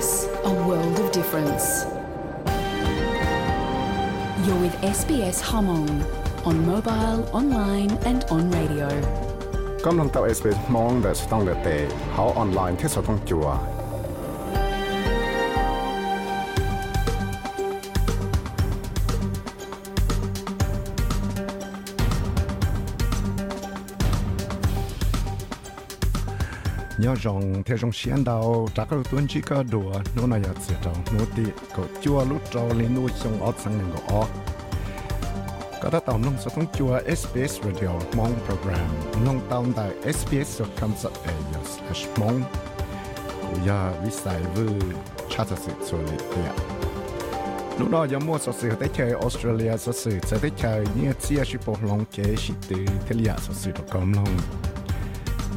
SBS, a world of difference. You're with SBS Hmong on mobile, online and on radio. កំឡុងតោ SBS ម៉ងដែលស្តង់ដេតេហៅអនឡាញទេសតងជួ กำลังเต่า SBS มองแต่สต้องเลือเตะเขาออนไลน์ที่สต้องจัว nhớ rằng theo trong xiên đầu chắc có tuần chỉ có đùa nó này giờ sẽ trong nó đi có chua lúc trâu lên nuôi trong ớt sang nên có ớt có ta tàu nông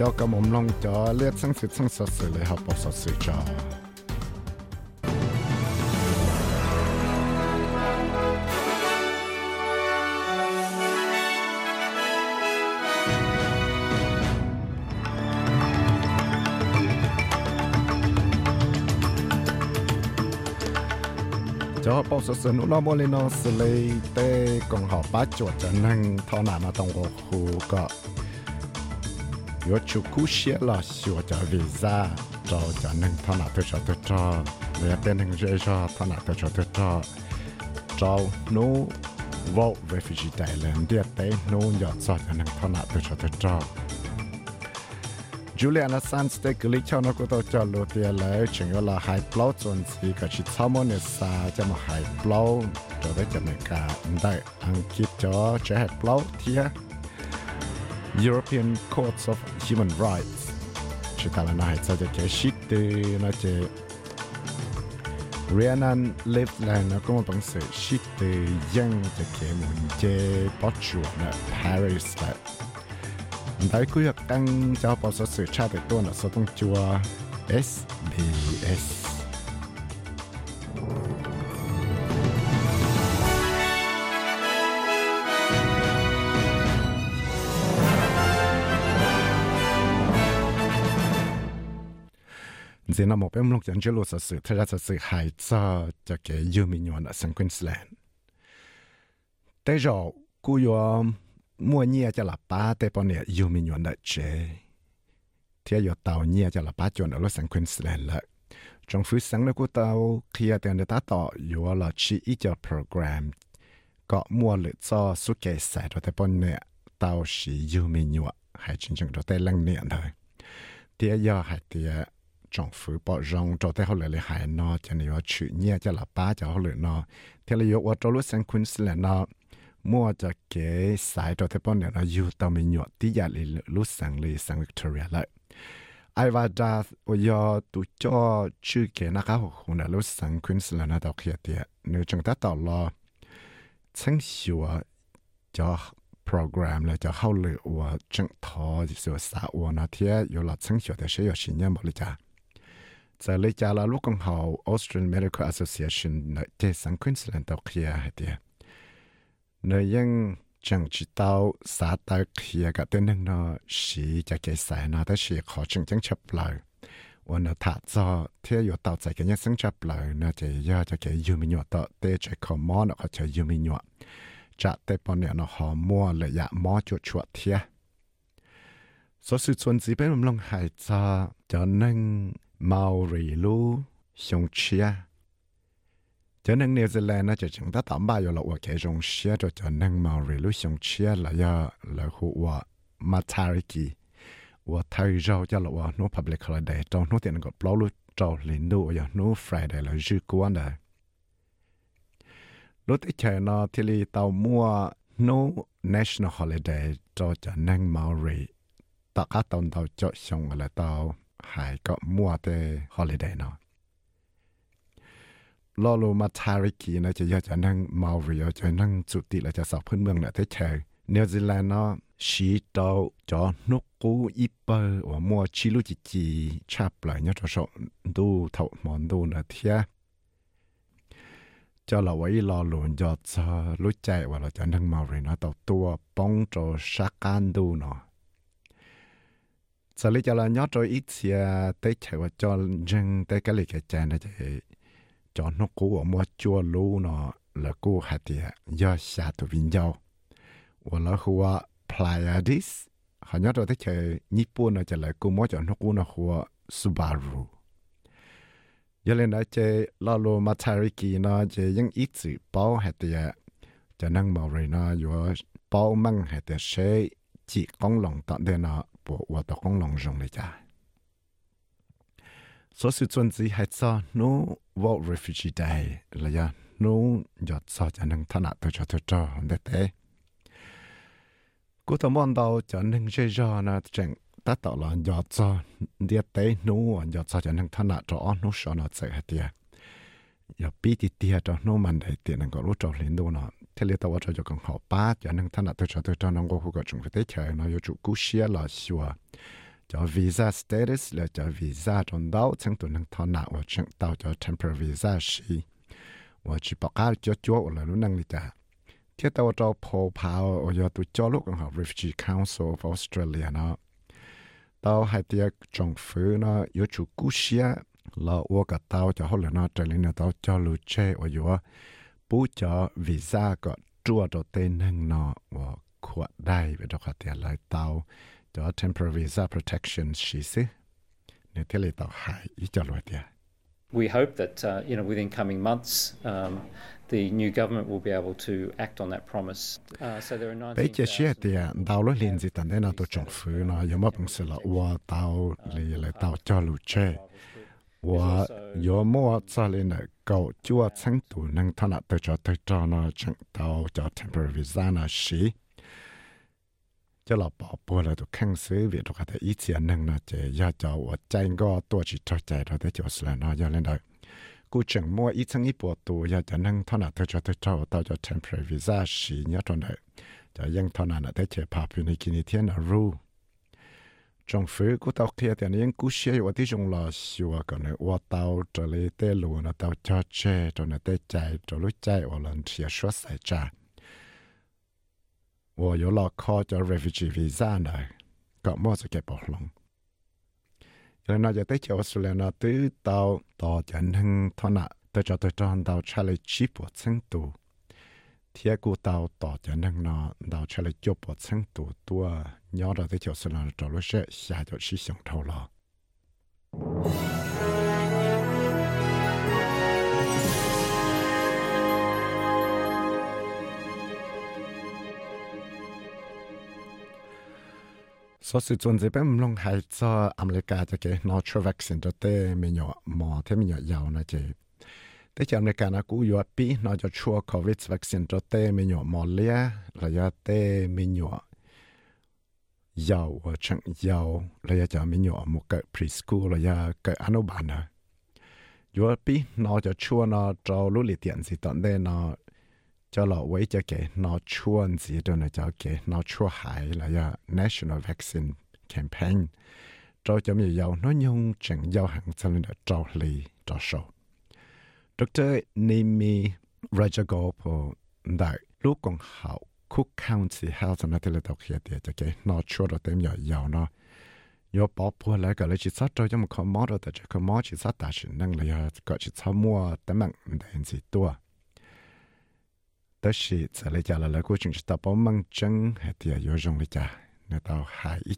จ้ากระหม่อมลงจอเลือดสังสิทสังสดสเลยครับปสดสื่อจอจอปอสสนุนอมลินอสเลยเต้กงหอป้าจวดจะนั่งทอหนามาตรงโอคูก็ yo chu ku xie la xio cho visa cho cho nâng thọ nào tôi cho tôi cho về tên hình dễ cho thọ nào tôi cho tôi cho cho nó vô refugee Thailand địa tế nó giờ cho cho nâng thọ nào tôi cho tôi cho Julian Assange tới cái lý cho nó của tôi cho lô tiền lấy chừng là là hai blow chuẩn gì cái chỉ sau mỗi ngày sa. Cho mà hai blow cho tới cho mình cả đây ăn kịp cho cho hai blow thì European Courts of Human Rights. chỉ ta là này cho cái shit từ nó chỉ Rhiannon Livland nó có một bằng sự shit từ dân cho cái muốn chế bắt chuột là Paris là Đấy cứ hoạch tăng cho bảo số sự tra được tuần là số thông chùa SBS giờ nó em lúc chẳng chưa lột sự sự thay ra cho cho cái yêu mình ở Queensland. Tới rồi cô yo mua nhia cho là ba tới bọn này yêu mình ở chế thì yo tàu nhia cho là ba chọn ở sang Queensland là trong phía sáng nó tàu khi ở tiền ta tỏ yo là chỉ ít cho program. Có mua lựa cho số kệ sạch rồi tới bọn này tàu chỉ yêu mình nhọn hay chính chẳng tới lăng niệm thôi thì giờ hay thì trong phủ bỏ rong cho thấy họ lại lại hại nó cho nên họ chịu nhẹ cho là ba cho họ lại nó thế là yếu cho lúc sang quân là nó mua cho cái sải cho thấy bọn nó yêu tao mình nhọ tí giờ lại lúc sang lại sang Victoria lại ai và ra giờ tụ cho chữ cái nó khác hồ là lúc sang quân là nó đọc kia tiệt nếu chúng ta tạo lo chẳng hiểu cho program เลยจะเข้าเลยว่าจังทอสิว่าสาวนาเทียอยู่หลัดสังเกตแต่เชื่อสิเนี่ยบอกเลยจ้า จะเลยจาลาลูกของเขา Australian Medical Association ในเจสังควินสแลนด์ตอเคียเดียในยังจังจิตเอาสาตาเคียกับเต้นนึ่งเนาะสีจะเกสายนะแต่สีขอจังจังฉับเลยวันนถ้าจอเที่ยวต่อใจกันยังสังฉับเลยนะจะยาจะเกยูมิหยวต่อเตจะขอมอนก็จะยูมิหยวจะเตปอนเนี่เนาะหอมมัวเลยอยากมอจุดชวดเทียสสุดส่วนสีเป็นลมลงหายใจาจะนึ่ง Maori lu xiong chia. Cho nên New Zealand nó chỉ chúng ta tạm bao giờ là ở cái trong xia cho cho nên Maori lu xiong chia là ya là khu ở Matariki ở Thái Rau cho là ở no public holiday trong no tiền có bao lu trong linh đu ở no Friday là dư quan đó lúc ấy chơi nó thì li tàu mua no national holiday cho cho nên Maori. Tất cả tàu tàu cho xong là tàu หายก็มั่วแต่ฮอลิเดย์เนาะลอลูมาทาริกีนะจะยอจะนั่งมาริโอจะนั่งจุติเราจะสอบพื้นเมืองเนี่ยเท่เชยนิวซีแลนด์เนาะชีโตจอนกกูอีเปอร์ว่ามัวชิลุจิจีชาบไหลเนี่ยจะสอบดูเท่ามอนดูนะเทียจะเราไว้รอหลุนจะรู้ใจว่าเราจะนั่งมาริโอตัวตัวป้องโจชักการดูเนาะ sau lấy cho là nhớ rồi ít xia tới chạy vào cho dân, tới cái lịch cái chén này chạy cho nó cũ ở mua chua lú nó là cũ hạt địa do xa tụ vinh giao và là hùa Pleiades, họ nhớ rồi, tới chạy nhịp buôn nó chạy lại cũ mua cho nó cũ nó hùa Subaru. Giờ lên đó chơi lo lô Matariki nó chơi những ít sự bao hạt địa cho năng màu rồi nó vừa bao măng hạt địa sẽ chỉ con lòng tận đây nó bộ và tao cũng lòng rộng này cha số sự chuẩn gì hay sao nó vô refugee day là ya nó giờ sao cho nên thân tôi cho tôi cho để thế cú thầm mong đầu cho nâng chơi cho na chẳng ta tạo là giờ sao để thế nó giờ sao cho nên thân cho nó cho nó sẽ hết tiệt giờ biết thì tiệt cho nó mình để tiệt nâng có lúc cho lên đâu nó thế li tao cho cho con họ ba cho nên thằng nào tôi cho tôi cho nó ngô cái chúng phải chơi nó yêu chủ cú xia là xua cho visa status là cho visa trong đó chẳng tụi năng thằng nào và chẳng tao cho temporary visa xí và chỉ bảo cáo cho chúa là nó năng lực ta. Thế tao cho phổ phao và cho tụi cho lúc con họ Refugee Council of Australia nó tao hay tiếc trong phứ nó yêu chủ cú xia là 我个 tao cho họ là nó trở lên nó tao cho lưu chế và yêu bố cho visa có chua cho tên hưng nọ và khuất đây về đó có thể lại tàu cho temporary visa protection xí xí nếu thế là tàu hại ý cho loại tiền We hope that uh, you know within coming months um, the new government will be able to act on that promise. Uh, so there are 19. Bây giờ tiền đào lối liền gì tận đây nào tổ trọng phứ nó có mất bằng sự là qua tàu lì lại tàu cho lũ chơi. 我有么在里呢？搞就成都能他那对着对着呢，成到叫 temporary visa 呢是，就老宝宝了都看水位都还得一前能呢，这要叫我整个多去出在了的就是了呢，要领导。กูจังมัวอีทั้งอีปวดตัวอยากจะนั่งเท่านั้นเธอจะเธอจะต่อจะ temporary visa สีเนี่ยตอนไหนจะยังเท่านั้นแต่เจ็บพาไปในกินเทียนรู้ trong phứ của tao kia thì anh cú xe và tí trong lò xùa còn này và tao trở lại tê lùa là tao cho chê, cho này tê chạy, cho lúc chạy và lần chia suốt sai cha và yếu lò khó cho refugee visa này có mua sẽ kẹp bỏ lòng rồi nó giờ tới chiều Australia, nó tứ tao tao chẳng hưng thoát nạ tao cho tao cho tao trả lời chip của chính tù 天古到大家能呢，到出来就不成多多，鸟到的就是呢，找了些下就是想头了。所以总之，本唔弄係在阿美加就嘅 natural vaccine 就對，咪有冇睇咪有有那隻。Te chạm nè cả nó cú yếu bí nó cho chua COVID vaccine cho tê mình nhỏ mò lia là do tê mình nhỏ giàu ở chẳng giàu là do cho mình nhỏ một cái preschool là do cái anh bạn à yếu bí nó cho chua nó cho lũ lì tiền gì tận đây nó cho lọ quấy cho kể nó chua gì đó nó cho kể nó chua hải là do national vaccine campaign. Cho cho mình giàu nó nhung chẳng giàu hàng trăm là cho lì cho sâu Dr. Nimi Rajagopo đại lúc còn hậu Cook County Health and Medical Doctor để cho cái nó cho được tem nhỏ giàu nó yo bỏ bùa lại cái lấy chỉ sát cho một con mỏ rồi tại cái mỏ chỉ sát đại sự năng là cái chỉ sát mua tấm bằng để gì tua đó là sẽ lấy cho là lấy của chúng ta bảo mang chân hay thì yo dùng lấy cho nên tao hai ít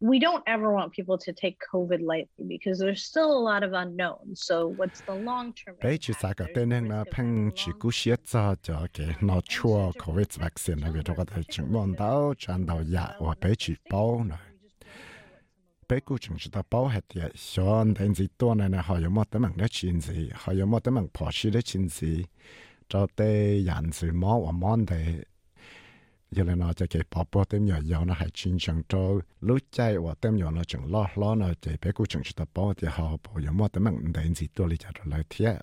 we don't ever want people to take COVID lightly because there's still a lot of unknowns. So what's the long term? Bây giờ sao cái tên là phăng chỉ cú xia cho cho cái nó chua COVID vaccine là vì có thể chứng minh đâu chẳng đâu ya và bây chỉ bao nữa. Bây cú chứng chỉ ta bao hết thì xong đến gì ตัว này là họ có một tấm bằng để chuyện gì, họ có một tấm bằng bỏ xí để chuyện gì, cho tới nhận sự mò và mòn để giờ là nó chạy cái bỏ bỏ tem nhỏ nhỏ nó hay chín chẳng cho lúc chạy và tem nhỏ nó chẳng lo lo nó chạy bé cũng chẳng chịu bỏ thì họ bỏ giờ mà tem mình đến gì tôi lấy cho lại thiệt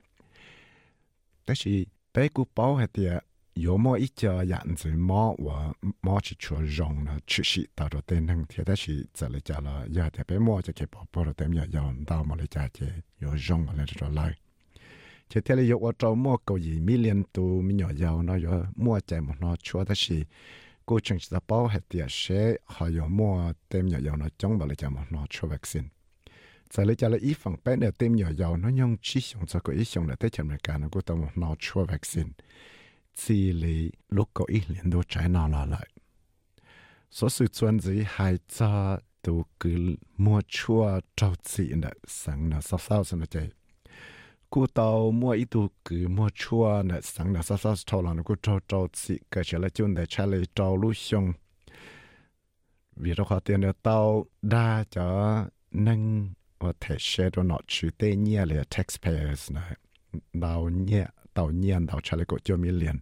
đó là bé cũng bỏ hết thì giờ mà ít cho nhận gì mà và mà chỉ cho rong nó chỉ chỉ tạo ra tên năng thiệt đó là giờ lấy là giờ thì bé cái bỏ bỏ rồi tem nhỏ nhỏ đau mà lấy cho chạy giờ rong mà lấy cho thế thế là yêu ở trong mua cầu gì mi liên tu mi nhỏ giàu nó yêu mua chạy một nó chúa đó là cô chừng sẽ bảo hết tiền sẽ họ yêu mua tem nhỏ giàu nó chống bảo lại chạy một nó chúa vaccine. Giờ lấy cho là ít phần bé để tem nhỏ giàu nó nhung chỉ dùng cho cái ít dùng là tới chậm này cả nó cũng tao một nó chúa vaccine. Chỉ lý lúc có ít liên đồ trái nào là lại số sự chuẩn gì hai cho tu cứ mua chua trâu chỉ nè sáng nó sao sao sao nó chạy cú tàu mua ít tu cứ mua chua nè, sáng nè sát sát thâu là nó cú trâu trâu xị, cái chả là chun để chả lấy trâu lú xong vì đó khó tiền là tàu đa cho nâng và thể xe đó nó chứ tê nhẹ là taxpayers nè. Tàu nhẹ tàu nhiên tàu chả lấy cổ chưa mi liền.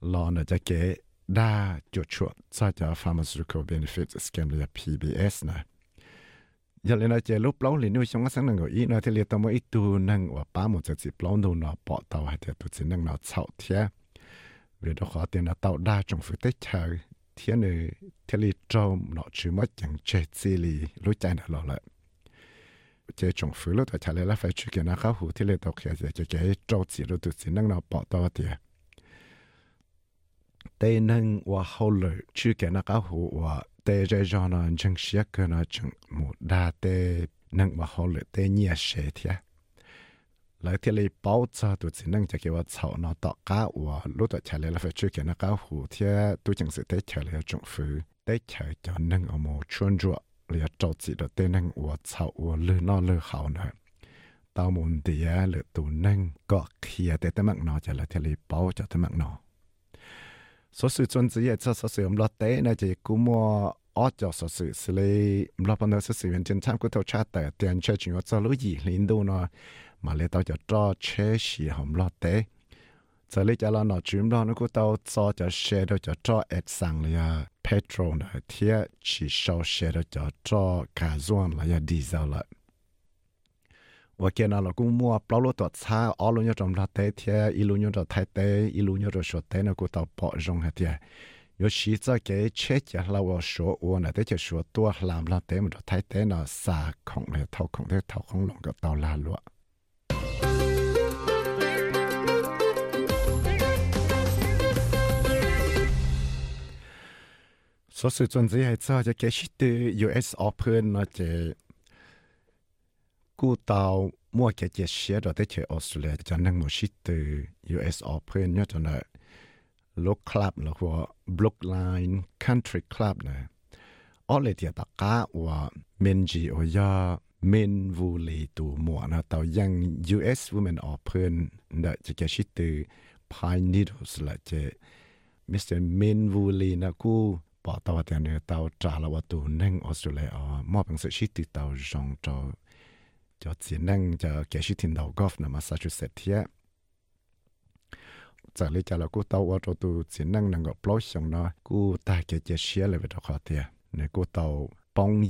Lo nè cho kế đa cho chuột cho cho pharmaceutical benefits scheme là PBS nè. ย่าเลยนะเจรูปเล่าหรือนิวชงก็สังนังกอีนะที่เลียกตัวมอีตูนังว่าป้ามุจจิบปล่นดูนอปอเต่าให้เธอตุสินนังนอเฉาเทียเวลาขอเตียนเต่าได้จงฝึกเด้าเทียนเทลีจอมนอชื่อมัดอย่างเจซีลีรู้ใจนะเราละเจจงฟื้นลุวแต่ชาเลละไฟชื่อเกี่นะครับหูที่เลตกเขียจะจะเจโจสีรู้ตุสินั่งนอาปอตัวเตียเตนังว่าฮอลเลยชื่อเกี่นะครับหูว่า tê rê cho nó chân xia cơ nó chân mù đa tê nâng mà họ lệ tê nhẹ xế thịa. lại thì lấy bao cho tụi chỉ nâng cho cái vật chậu nó tọ cá và lúc đó trả lời là phải chơi cái nó cá hù thịa tụi chẳng sự tê trả lời trong phứ tê trả cho nâng ở mù chuôn ruột liền trâu chỉ được tê nâng và chậu và lư nó lư hào nữa tao muốn tìa lựa tụ nâng gọt kia tê tê mạng nó trả lời thì lấy bao cho tê mạng nó số sự chuẩn chỉ là cho số sự ông lo tế này chỉ cú mua ở cho số sự xử lý lót bao nhiêu số sự viên trên tham của thầu chat tại tiền chơi chuyện cho lối gì liên đô nó mà lấy tao cho cho chế sĩ hồng lót tế giờ lấy cho nó nó chuyển nó cũng tao cho cho xe đó cho cho sang là petrol này thiệt chỉ sau xe đó cho cho cả zuan là diesel lại và kia nào là cũng mua bao lô tuột xa ở luôn nhau trong thế thế ít luôn nhau trong thái thế ít luôn nhau trong số thế nó cũng tạo bỏ rong hết thế yo chỉ cho cái chết chả là vào số uo này thế chỉ số tua làm là thế mà thái thế nó xa không này thâu không thế thâu không lòng cái tàu là luôn số sự chuẩn gì hay cho cái cái US Open nó chỉ cú tàu mua cái chiếc xe đó tới chơi Australia cho nên một sĩ từ US Open nhớ cho nó lúc club là của Brookline Country Club này ở lại thì tất cả và mình chỉ ở nhà mình vô lý tụ mùa nó tàu yang US Women Open đó chỉ cái sĩ từ Pine Needles là chỉ Mr. Min vô lý nó cú bỏ tàu tiền tàu trả là tụ nên Australia mà bằng sự sĩ từ tàu rong cho cho chỉ năng cho kẻ sĩ thiên đầu golf nằm Massachusetts thế giờ lấy cho là cô tàu ở chỗ tu chỉ năng năng gặp block xong nó cô ta cái cái xe lại về đó khó thế này cô tàu bông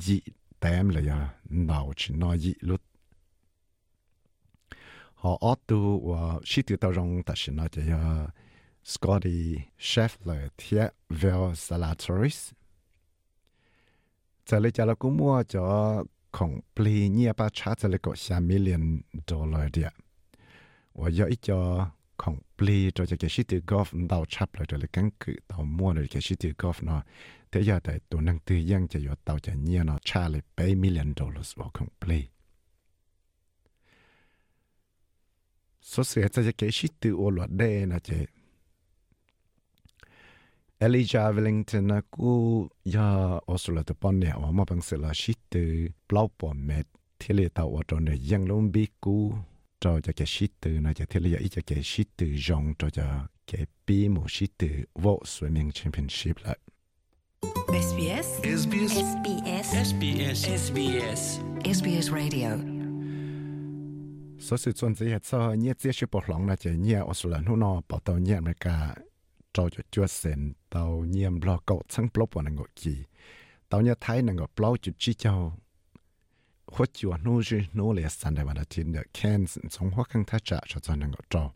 dị tem là ya nào chỉ nói dị lúc họ ở tu và sĩ từ tàu rong ta chỉ nói cho ya Scotty Scheffler thế Vel Salatoris giờ lấy cho là cô mua cho ของปลีเนี่ยป้าชาจะเลยก็ ของปลีเงียบะชาจะเลกชามิเลียนดอลลาร์เดียว่าย่อยจอของปลีตัวจะเก่ชิตือกอฟดาวชับเลยตัวเลยกันคือตาวมัวเลยเก่ชิตือกอฟเนาะแต่ยาแต่ตัวนังตือยังจะอยู่ตาวจะเงียเนาะชาเลยไปมิเลียนดอลลาร์ว่าของปลีสุดเสียจะเกชิตือโอหลอดเด้นะเจ Elijah Wellington na ku ya Australia to pon ne wa ma bang se la shi te blau po met thile ta wa to ne yang lom bi ku to ja ke shi te na ja thile ya i ja ke shi te jong to ja ke pi mo shi te wo swimming championship la SBS SBS SBS SBS SBS SBS Radio. So sự chuẩn gì hết sao nhẹ chia sẻ bỏ lòng là chỉ nhẹ Australia nó nó bỏ tàu nhẹ mà cả cho cho chúa sen tàu nhiệm lo cậu sang blog vào năng kỳ tàu nhà thái năng blog chút chi cho hoặc chúa nô chứ nô lệ san đại mà đã tin được Cairns trong hoặc khang thắt trả cho cho năng cho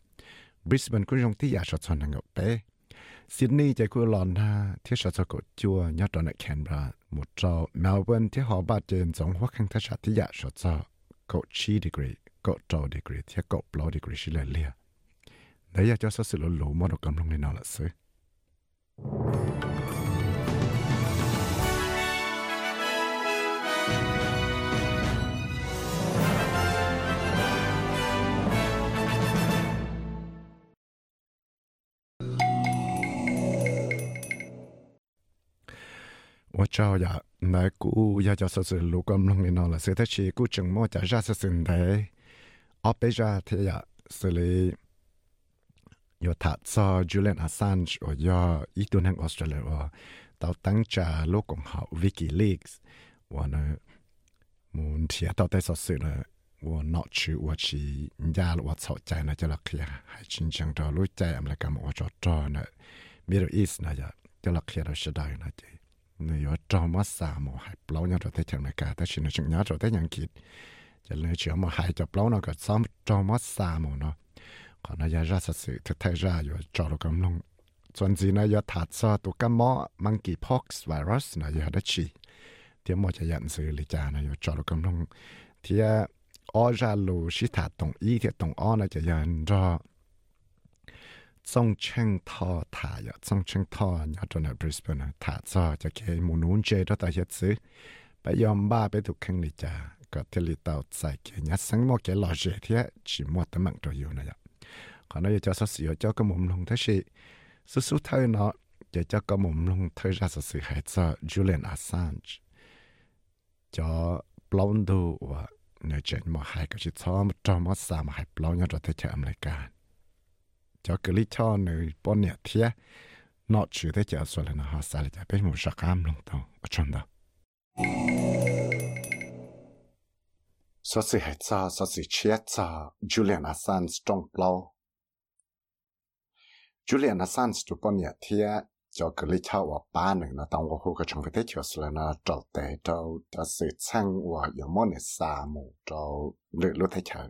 Brisbane cũng trong tí giả sọt chọn năng ngọc bé Sydney chạy cũng lòn ha thiết sọt cho cổ chua nhớ tròn ở Canberra một trò Melbourne thiết họ ba trên giống hoặc khăn thiết sọt tí giả sọt cho cổ chi degree cổ trò degree thiết cổ blow degree xí lệ lia đấy là cho số sự lỗ lỗ mà nó cầm lòng lên nào là sự 我照呀，那古也叫说是路光弄的那了，现在去古正么在热是现代，我被热天呀是 ยอทัศซอจูเลียนอาซันช์โอยออีตัวนังออสเตรเลียว่เตาตั้งจาโลกของเขาวิกิลีกส์วันนมูนเทียเตาได้สอดสื่อเลยว่านอชื่อว่าชียาลว่าสอใจนะจะลักเคียให้ชิงชังดอรู้ใจอเมริกันว่าจอดนะมิดอีสนะจะจะลักเคียเราชะได้นะจีนยอจอมัว่าสาให้เปล่าเนี่ยเราได้ทางนาการแต่ชินชังเนี่ยเราได้ยังคิดจะเลยเชื่อมาห้จะเปล่าเนาะก็ซ้อมจอมว่าสามเนาะ ขอนายราชสืทไทยราอยู่จอรกำลงส่วนจีนายถาดซาตุกัมมอมังกีพ็อกซ์ไวรัสนายาดัชีเทียมอจะยันสือลิจานายจอรกำลงเทียออจาลูชิถาตงอีเทียตงอ้อนายจะยันรอซงเชงทอถายซงเชงทอยอดในบริสเบนถาดซาจะเคมูนูนเจดตาเฮ็ดซื้อไปยอมบ้าไปถูกข้งลิจาก็เทลิตาใส่เกยัดสังโมเกลอเจเทียชิมอตะมังตัวอยู่นะยรั họ nói cho sắp sửa cho cái mồm lông thế gì số số thay nó để cho cái mồm lông thay ra sự sự hệ cho Julian Assange cho Blondo và người trên mà hai cái chữ cho mà cho mà xa mà hai Blondo cho thế cho cả cho cái lý cho nơi bọn nhà thiê nó chỉ thế cho số là nó họ xa là cho bên một sắc cam lông tông ở trong đó Só se recha, só se checha, Julian Assange trong plau Julian Assange tu pon ya thia cho cái lý thao ở ba nữa nó tông hồ cái trong cái thế chiều là nó trở tế đâu cho sự và yếu món này xa mù cho lựa lựa thế chờ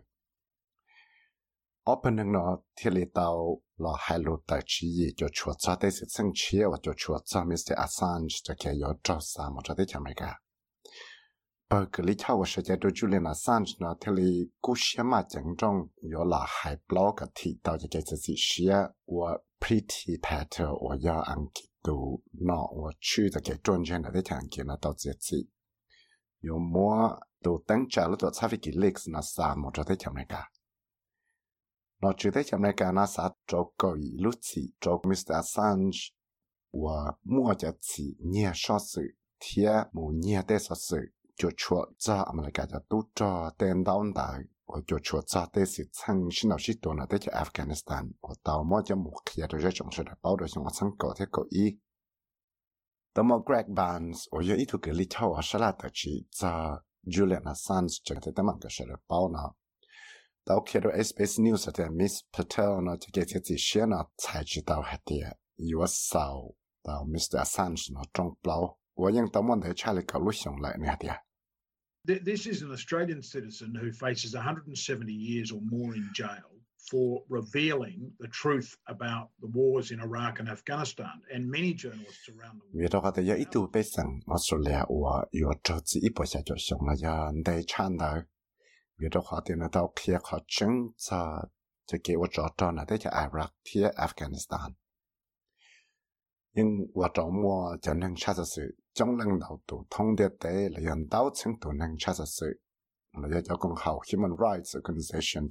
ở bên nữa nó thiết lý tàu là hai lựa tài chỉ gì cho chuột cho tới sự sang chiều và cho chuột cho Mr Assange cho kia yếu cho xa mù cho thế chờ mấy cả. Bởi cái lý thao và sự chạy Julian Assange nó thiết lý cú xe mà chẳng là hai blog cái thị tàu cái sự chia và pretty pattern và yếu ăn kỹ tụ nó và chữ cho cái专家的条件那到这次。有么都等着了，都差不多 leaks 那啥么就在条没干。nó chỉ thấy chậm này cả nó sẽ cho coi lúc chỉ cho Mr. Assange và mua cho chỉ nhẹ so sự thiệt một nhẹ để so sự cho chúa cho America cho 어저 초차테시 창신없이 도나데체 아프가니스탄 어따오 모자 무키야도 제정서다 바우더싱 어창거 테고 이 Tamo Greg Barnes o yo itu ke litau a shalata chi za Julian Assange cha te tamang ka shara pauna. Tao kero SBS News te Miss Patel no te ke te shena cai chi tao hatia. Yo sao tao Mr Assange no trong blau. Wo yang tamo de chale ka lu xiong lai ne hatia. th- this is an Australian citizen who faces 170 years or more in jail for revealing the truth about the wars in Iraq and Afghanistan, and many journalists around the world. Nhưng vật trò mua cho nên cha sự trong lần đầu tụ thông điệp tế là hiện đào chứng tụ nên cha sự là cho công hậu Human Rights Organization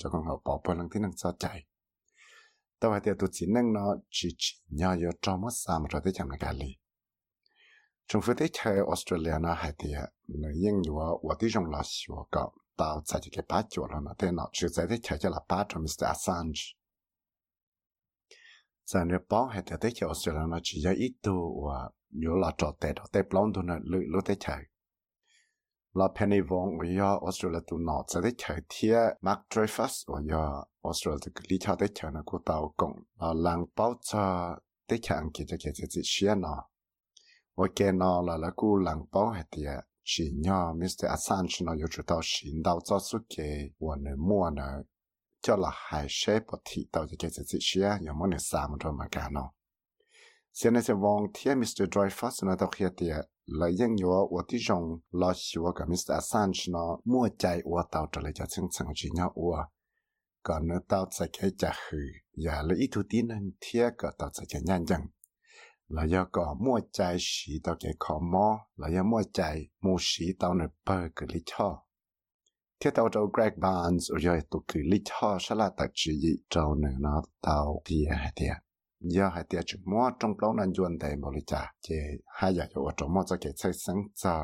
สันเรียป้องให้แต่เที่ยวออสเตรเลียนะจีจะอีตัวว่าอยู่ลาจอดแต่ดอกแต่ปล้องตัวนั้นลุลุแต่ใช้ลาเพนิวงวิยาออสเตรเลียตัวนอจะได้ใช้เทียมาร์คดรฟัสวิยาออสเตรเลียตัวลิชาได้ใช้นะกูเตากงลาลังเป้าจะได้ใช้อังกฤษจะเกิดจะเชียนอว่าแกนอละละกูหลังเป้าให้เตีย chỉ nhỏ Mr. Assange nó yêu chú tao xin đào cho suốt kế của nơi mua nơi nó cho là hai xe bột thị tàu cho cái gì xia有么呢三么多嘛干咯。现在是往天 Mr. Dreyfus 那到here 的，来应有我的种老喜我跟 Mr. Assange 呢，莫在我到这里就层层去鸟我，个呢到在开家去，也了一土地能贴个到在家认证。là do có mua trái sĩ tao cái khó mò là do mua trái mua sĩ tao nè bơ cái lý cho thiết tao trâu Greg Barnes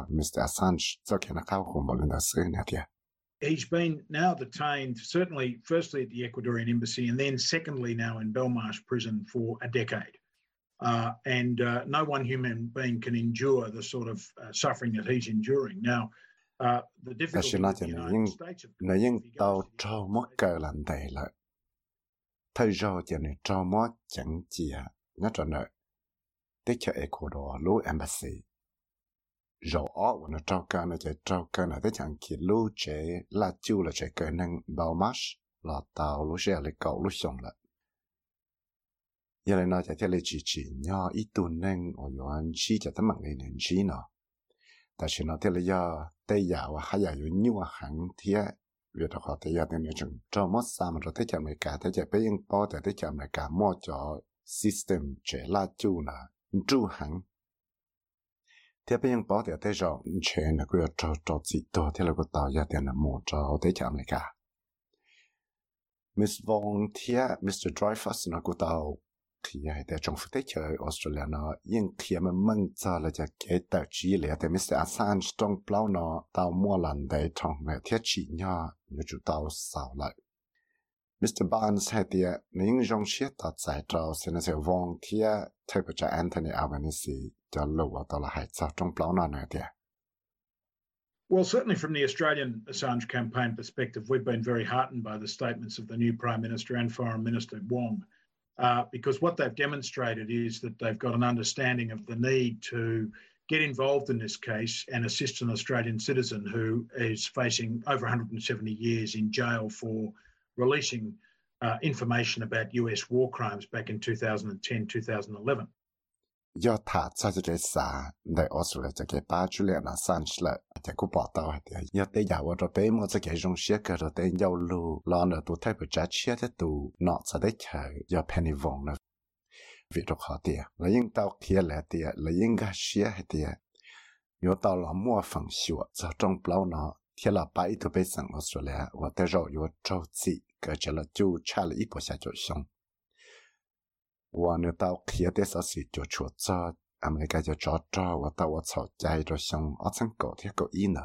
Mr. Assange He's been now detained, certainly, firstly at the Ecuadorian embassy, and then secondly now in Belmarsh prison for a decade. Uh, and uh, no one human being can endure the sort of uh, suffering that he's enduring. Now, ta the difficulty nói with the cho nó nhưng States, nhưng tao cho to the trâu United mất States, cờ lần đây thời giờ cho nên chẳng chỉ à nó cho nó tới cho Ecuador lũ embassy. Rồi ở nó cho cờ nó chạy cho cờ nó tới chẳng khi lũ chế là chú là chạy cờ năng bao mát là tao lũ sẽ lấy cậu lũ xong lại giờ này nó chạy theo lấy chỉ chỉ nhỏ ít tuần năng ở yuan chi cho tấm bằng này nên chi nó 但是呢，这里要对呀，我还要有牛行天，有的话，对呀的那种这么三么着，对家没干，对家被人包的，对家没干，么叫 system 这拉住呢，住行。thế bây giờ bảo để tới rồi chuyện là cứ cho cho gì đó thế là cứ tạo ra tiền là một cho tới chạm lại cả Miss Vong thia Mr. Dreyfus nó cứ tạo khi hay à, để trong phút chơi Australia nó yên khi mà mong cho là cho cái tờ chỉ là thì Mr. Assange trong bao nó tao mua lần đây trong mẹ thiết chỉ nhỏ như chú tao sao lại Mr. Barnes hay để những dòng xe tao giải trao xin là vong thia thay cho Anthony Albanese cho lâu tao là hai sao trong bao nó này thì à. Well, certainly from the Australian Assange campaign perspective, we've been very heartened by the statements of the new Prime Minister and Foreign Minister Wong, uh, because what they've demonstrated is that they've got an understanding of the need to get involved in this case and assist an Australian citizen who is facing over 170 years in jail for releasing uh, information about US war crimes back in 2010 2011. Do thả cho cho cái xã để Australia cho cái ba chủ lệ là sản xuất cho cũng bỏ tàu thì do tới giờ vào bé mà cho cái dòng xe cái rồi tới giao lưu lo nữa tụ thay bởi trả chia thế tụ nọ sẽ đấy chờ do penny vòng nữa vì đó khó tiền là những tàu kia là tiền là những cái xe hay tiền nhớ tàu là mua phần sửa cho trong bao nó thì là ba ít tụ bé sang Australia và tới rồi yo trâu chỉ cái chỉ là chú cha là ít bộ xe cho xong 我呢到去的时候是就出走，阿们个就找找我到我吵架着想，我曾搞贴个以内。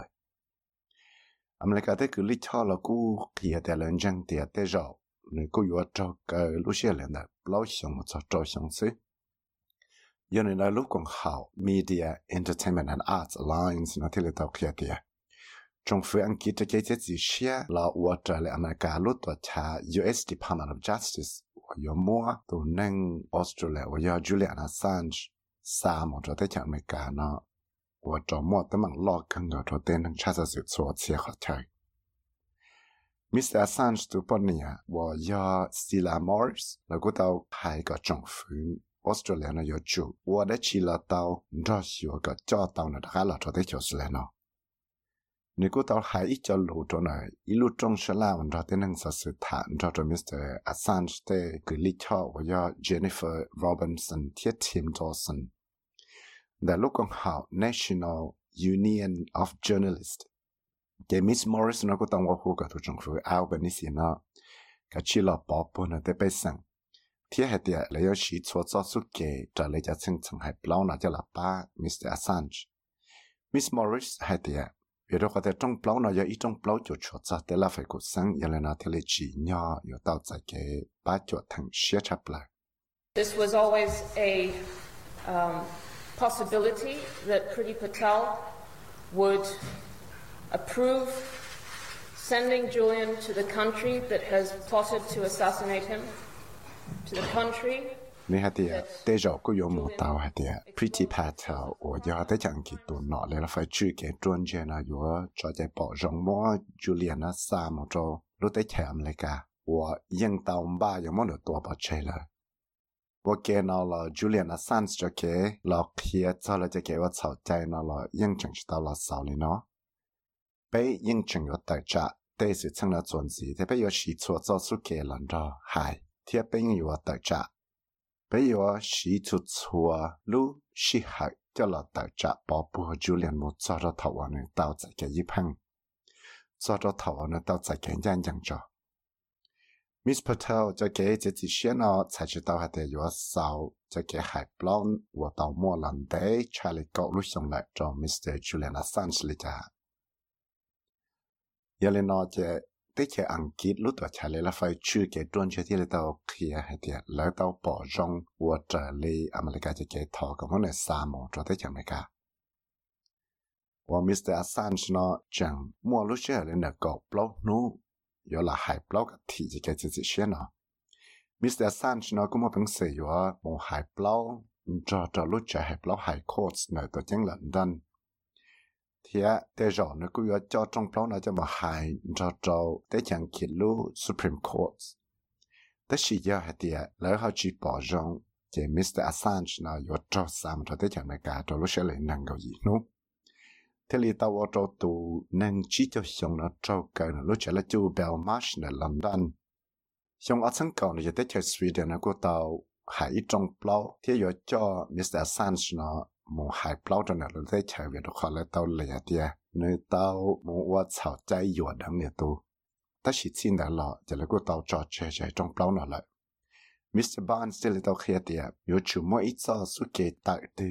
阿们个的个里吵了古去的人真的的绕，你个要找个路线人的老想我找找相似。因为呢，如果好 Media Entertainment and Arts Alliance 那天里到去的。政府按记者这些指些，老我这里阿们个路多查 U.S. Department of Justice。 有么都能 Australia 我要 Julian Assange 啥么着在讲没干呢？我周末都忙老坑个着在能查着是错切好菜。Mr. Assange 都不呢，我要 Stella Morris，那个到还个政府 Australia 呢要住，我的去了到，你知道是我个教导呢，还了着在就是来呢。你估 nếu có tao hãy cho lũ cho này ít lũ trong sẽ làm ra tên năng sản sự thản cho cho Mr. Assange tê gửi lý cho và do Jennifer Robinson thiết Tim Dawson đã lúc con hào National Union of Journalists cái Miss Morris nó có tông qua khu cả thủ trưởng phủ Albanese nó cả chỉ là bỏ bó nó tây bắc sang thiết hệ địa lấy ở chỉ cho cho suốt kề trả lấy cho chân chân hải blau nó cho là ba Mr. Assange Miss Morris hệ địa 有的话在中包呢，有一种包就出在在拉菲国生，原来那天的几鸟有到这个把脚疼写出来。 This was always a um, possibility that Priti Patel would approve sending Julian to the country that has plotted to assassinate him, to the country 你还得对着个有木刀还得 Pretty Patel，我要在讲给多脑来了，phải chú cái专家呢，有找在保容么 Julian 啊啥么着，都得看来个， 我应到吧有么有多把车了。我给那了 Julian Assange 就给老铁做了就给我吵架那了，应证是到了手里呢。被应证有代价，但是成了专制，特别有时错做出给人着，还特别有代价。 比如啊 yua shi tu tsua lu shihai kela ta 碰，抓着 bopu julian Miss Patel 在给姐姐洗脑，才知道还得要扫，在给海波和到莫兰蒂穿了高跟上来找 Mr. Juliana sanz li ta. tế chế ăn kí lúc đó chả lẽ là phải chư cái tuần chơi thì là tàu kia hay thì là tàu bỏ rong và trở lại America cho cái thọ cái món này xa mồ cho tới chẳng mấy cả và Mr. Assange nó chẳng mua lúc chơi lên là có blog nu rồi là hai blog thì chỉ cái chỉ chỉ nó Mr. Assange nó cũng một vấn sự rồi một hai blog cho cho lúc chơi hai blog hai course này tôi chẳng là đơn thì để rõ nó cứ vào cho trong đó nó cho mà hại cho cho để chẳng kỷ lũ Supreme Court. Tất sự giờ hạt thì lỡ họ chỉ bỏ rộng chỉ Mr Assange nó vào cho sam rồi tới chẳng này cả cho lúc sẽ lại năng cầu gì nữa thế thì tao cho tù năng chỉ cho xong nó cho cái nó lúc sẽ là chú Belmarsh ở London. Xong ở sân cầu nó จะ tới chơi Sweden nó cũng tao hãy trong blog thì vào cho Mr Assange nó một hải plow cho nó lúc tới chơi về đó khỏi lại tàu lẻ tia nơi tàu một quả 草 trái dừa đắng nhiệt tu. Ta chỉ xin đã lọ chỉ là có tàu trò chơi chơi trong plow nó lại. Mr. Barnes tới tàu kia tia. Yếu chủ mỗi ít sao suốt kế tại từ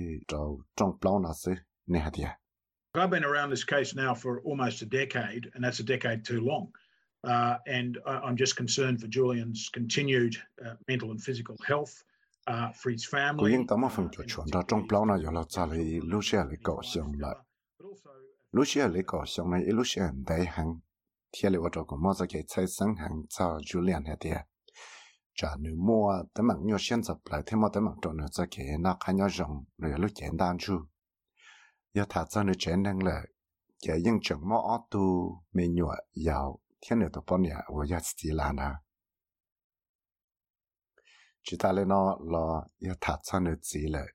trong plow nó xứ. Nè tia? I've been around this case now for almost a decade, and that's a decade too long. Uh, and I, am just concerned for Julian's continued uh, mental and physical health, Cú yên tâm phần cho chuẩn ra trong plau này là trả lời Lucia lấy cậu xong lại. Lucia lấy cậu xong này Lucia đại hàng. Thế là tôi cũng mong rằng cái trái sáng hàng cho Julian hết đi. Trả nữ mua tấm mạng nhiều xuyên dập lại thêm một tấm mạng trộn nữa cho cái nó khá nhau rộng rồi lúc 简单 chú. Giờ thả cho nữ trẻ năng là cái yên chẳng mong ớt tu mê nhuộn dạo. Thế nữa tôi bỏ nhạc của giá sĩ là nào chỉ ta lên nó là ya thả sang được gì lệ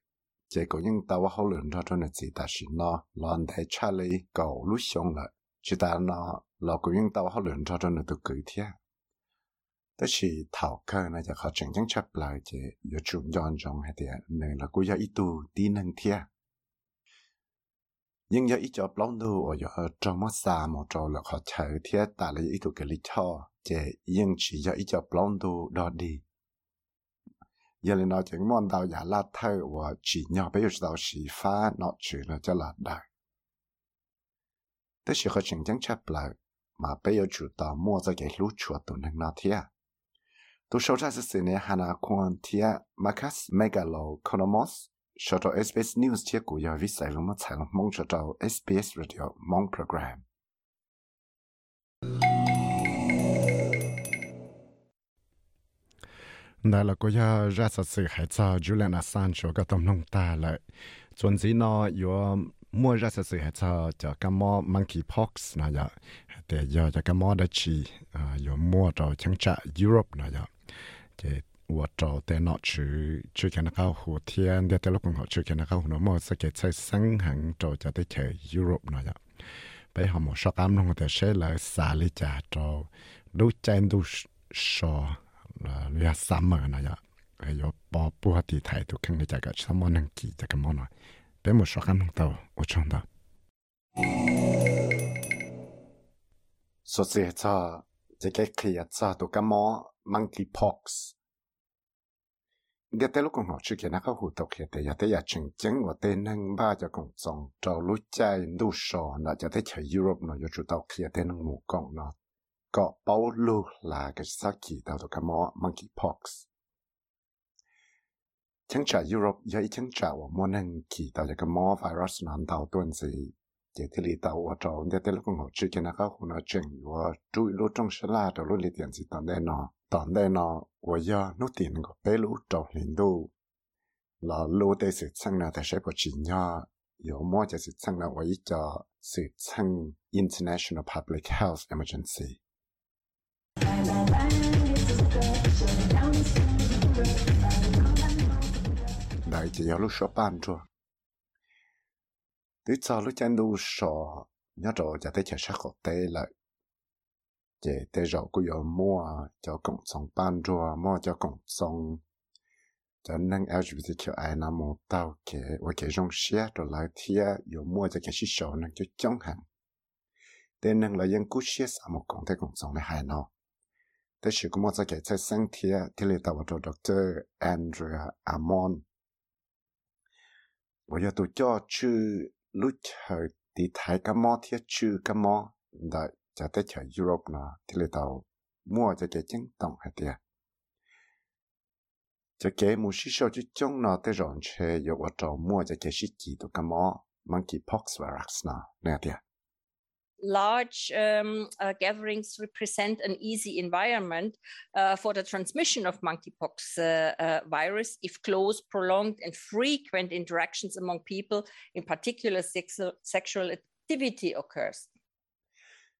chỉ có những tao hậu lượng cho cho được gì ta xin nó là anh thấy cha lấy cầu lúc xong lệ chỉ ta nó là có những tao hậu lượng cho cho được tự cử đó chỉ thảo cơ này giờ họ chẳng chẳng chấp lại chỉ giờ chúng dọn dọn hay thế nên là cũng ya ít tu tí năng thế nhưng giờ ít cho lâu nữa ở giờ trong mắt xa một trâu là họ chờ thế ta lấy ít tu cái lý cho chỉ nhưng chỉ giờ ít cho lâu nữa đó đi giờ là nói chuyện món đào giả là thơ và chỉ nhỏ bây giờ đào sĩ phá, nó chỉ là cho là đại thế sự khởi chính chẳng chấp lại mà bây giờ chủ tàu mua ra cái lũ chuột tụ nên nó thiệt tu sâu ra sự này hana quan thiệt Marcus Megaloconomos cho tàu SBS News chia của giờ viết sai lúc mong cho tàu SBS Radio mong program. đó là có gia ra sát sự hải sa Julian Assange có tầm lòng ta lại chuẩn gì nó yếu mua ra sát sự hải sa cho cái mò monkeypox nè giờ để giờ cho cái mò đã chỉ yếu mua cho chẳng trả Europe nè giờ thì 我找的那去去看那个后天的，在那公好去看那个那么是给在深恒找着的去 Europe 那样，被他们说干弄的些来啥里家找，都真都说。เลยสาลิจ่าจอดูใจดูชอเรียซัมเมอร์นะยะไอ้ยปอปัวตีไทยทุกครั้งในจากสมอนังกีจากมอนะเป็นหมอชอบอ้ำลงตัวอุชงดาสุดเสียจ้าจะแก้เคลียจ้าตัวกมอ monkeypox cái tế lúc còn họ chưa kia nó có hủ tục hiện tại giờ tới giờ chừng chừng và tên nâng ba cho cùng dòng trâu lúa chay đu sò nó cho tới chơi Europe nó cho chủ tàu kia tên nâng mù con nó có bao lưu là cái sắc kỳ tàu tụ cái mỏ monkeypox chẳng trả Europe giờ ít chẳng trả và mua nâng kỳ tàu cái mỏ virus nó tàu tuần gì chỉ thì lý tàu ở trâu để tới lúc còn họ chưa kia nó có hủ nó chừng và chui lúa trong sá la trâu lúa lý tiền gì tàu đây nó 当代呢，我要努点个北路找领导，老路的是称呢，但是不知呀，有么就是称呢，我一叫是称 International Public Health Emergency。 đại chỉ có lúc sợ ban cho tới sau lúc chân đu sợ nhớ rồi giờ tới chờ sắc học tê lại. Chỉ tới rồi cứ giờ mua cho công song bán cho mua cho công song cho nên LGBT cho ai nằm một tàu kể và kể trong xe rồi lại thia giờ mua cho cái số nên cho chống hàng tê nên là dân cứ xe sao một cộng tê cộng song này hài nó Te shi kuma tsa kai sáng sang tia tili tawa to Dr. Andrea Amon. Wo ya tu cho chu lu chở ti thái ka mo tia chu ka mo da cha te chở Europe na tili tao mua cha kai cheng tổng ha tia. Cha kai mu shi shou chu chong na te ron che yo wa to mua cha kai shi ki tu ka mo monkeypox virus na na tia. large um, uh, gatherings represent an easy environment uh, for the transmission of monkeypox uh, uh virus if close, prolonged, and frequent interactions among people, in particular sexu- sexual activity, occurs.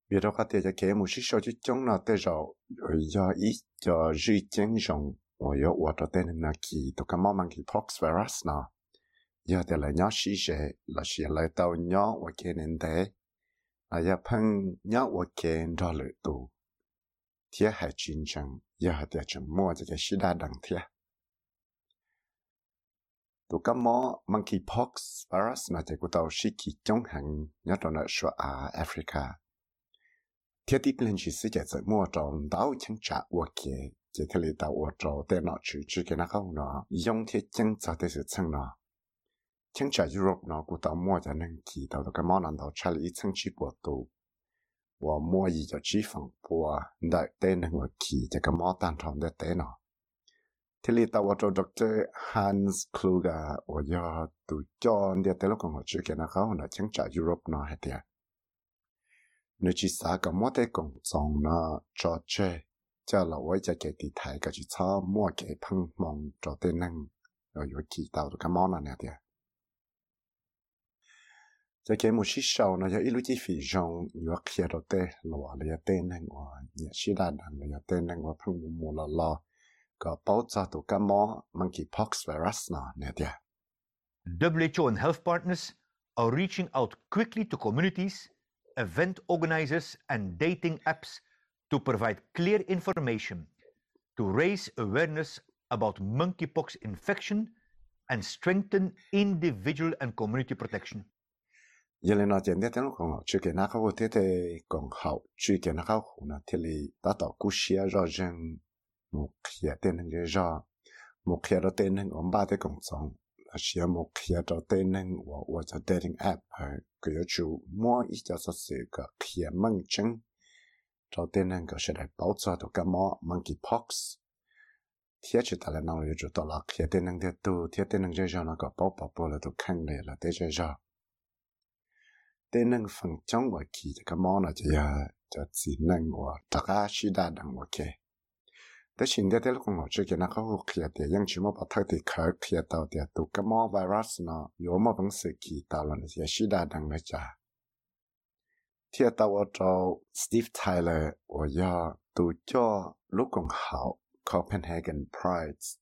Vi då att jag kan mu shisho ji chong na te jo ya to ka monkey pox virus na ya de la nya shi je la shi la tao nya nó nè tiệt large um, uh, gatherings represent an easy environment uh, for the transmission of monkeypox uh, uh, virus if close, prolonged, and frequent interactions among people, in particular sexual, sexual activity, occurs. 别的话，大家给我是说就讲了，得着要一叫日经上，我要我到等那去，都干嘛 monkeypox virus 呢？要得来鸟是谁？那是来到鸟我给人的。à ya phăng nhớ wo kén đó lệ tù thiết hải chiến tranh ya hạt địa chừng mua cho cái sĩ đa đẳng thiết tụ cái mỏ monkeypox virus là chỉ của tàu sĩ kỳ chống hàng nhớ đó là số à Africa thiết tiếp ทั้งจากยุโรปเนาะกูต่อมั่วจะนั่งกี่ต่อตัวก็มอนันต่อชาลีทั้งชีปวดตัวว่ามั่วยีจะชีฟังปัวได้เต้นหนึ่งว่าขี่จะก็มอตันทอมได้เต้นเนาะที่ลีตาวตัวดรฮันส์คลูกาว่ายอตัวจอนเดียเตลกงหัวชื่อแกนะเขาเนาะทั้งจากยุโรปเนาะเฮียนึกชิสากับมั่วเตกงจงเนาะจอร์เจจะเราไว้จะเกติไทยก็จะชอบมั่วเกพังมองจอเต้นนั่งเราอยู่ขี่เต่าตัวก็มอนันเนี่ยเดีย Zaki virus. WHO and health partners are reaching out quickly to communities, event organizers and dating apps to provide clear information to raise awareness about monkeypox infection and strengthen individual and community protection. 原来呢，简单点讲哦，去给那个我天天讲好，去给那个湖呢，天里达到古些让人目标的那个让目标的对那我们把的工作，那些目标的对那我我在 dating app 呃，个要求摸一家说是个偏门诊，找对那个是来保障的个么 monkeypox。贴起来那我就到了，贴的那个都贴的那个让那个宝宝宝了都看来了，对这让。 te nang fang chong wa ki ta ka mona ta ya chỉ tsi nang wa ta ka shi da dang wa ke ta shin de tel kong che ke na ka ho khia te yang chi mo pa thak te kha khia ta te tu ka mo virus nó yếu mà bang se kỳ ta lo na ya đa da dang na cha thia ta wa cho steve tyler và ya tu cho lúc còn hảo Copenhagen Pride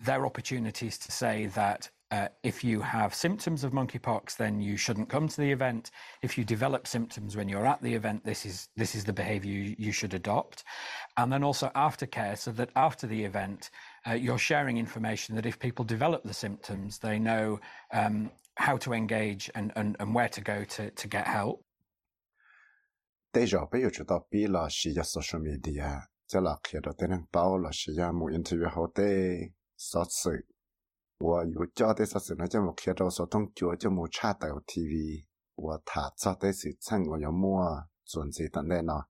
There are opportunities to say that uh, if you have symptoms of monkeypox, then you shouldn't come to the event. If you develop symptoms when you're at the event, this is this is the behaviour you, you should adopt. And then also aftercare, so that after the event, uh, you're sharing information that if people develop the symptoms, they know um, how to engage and, and, and where to go to, to get help. สดสื่ว่าอยู่จอได้สดสื่อนะจะมาเขียนเราสดต้องจัวจะมูชาแต่ทีวีว่าถาดจอได้สื่อช่างว่อย่ามั่วส่วนสีตันแน่นอะ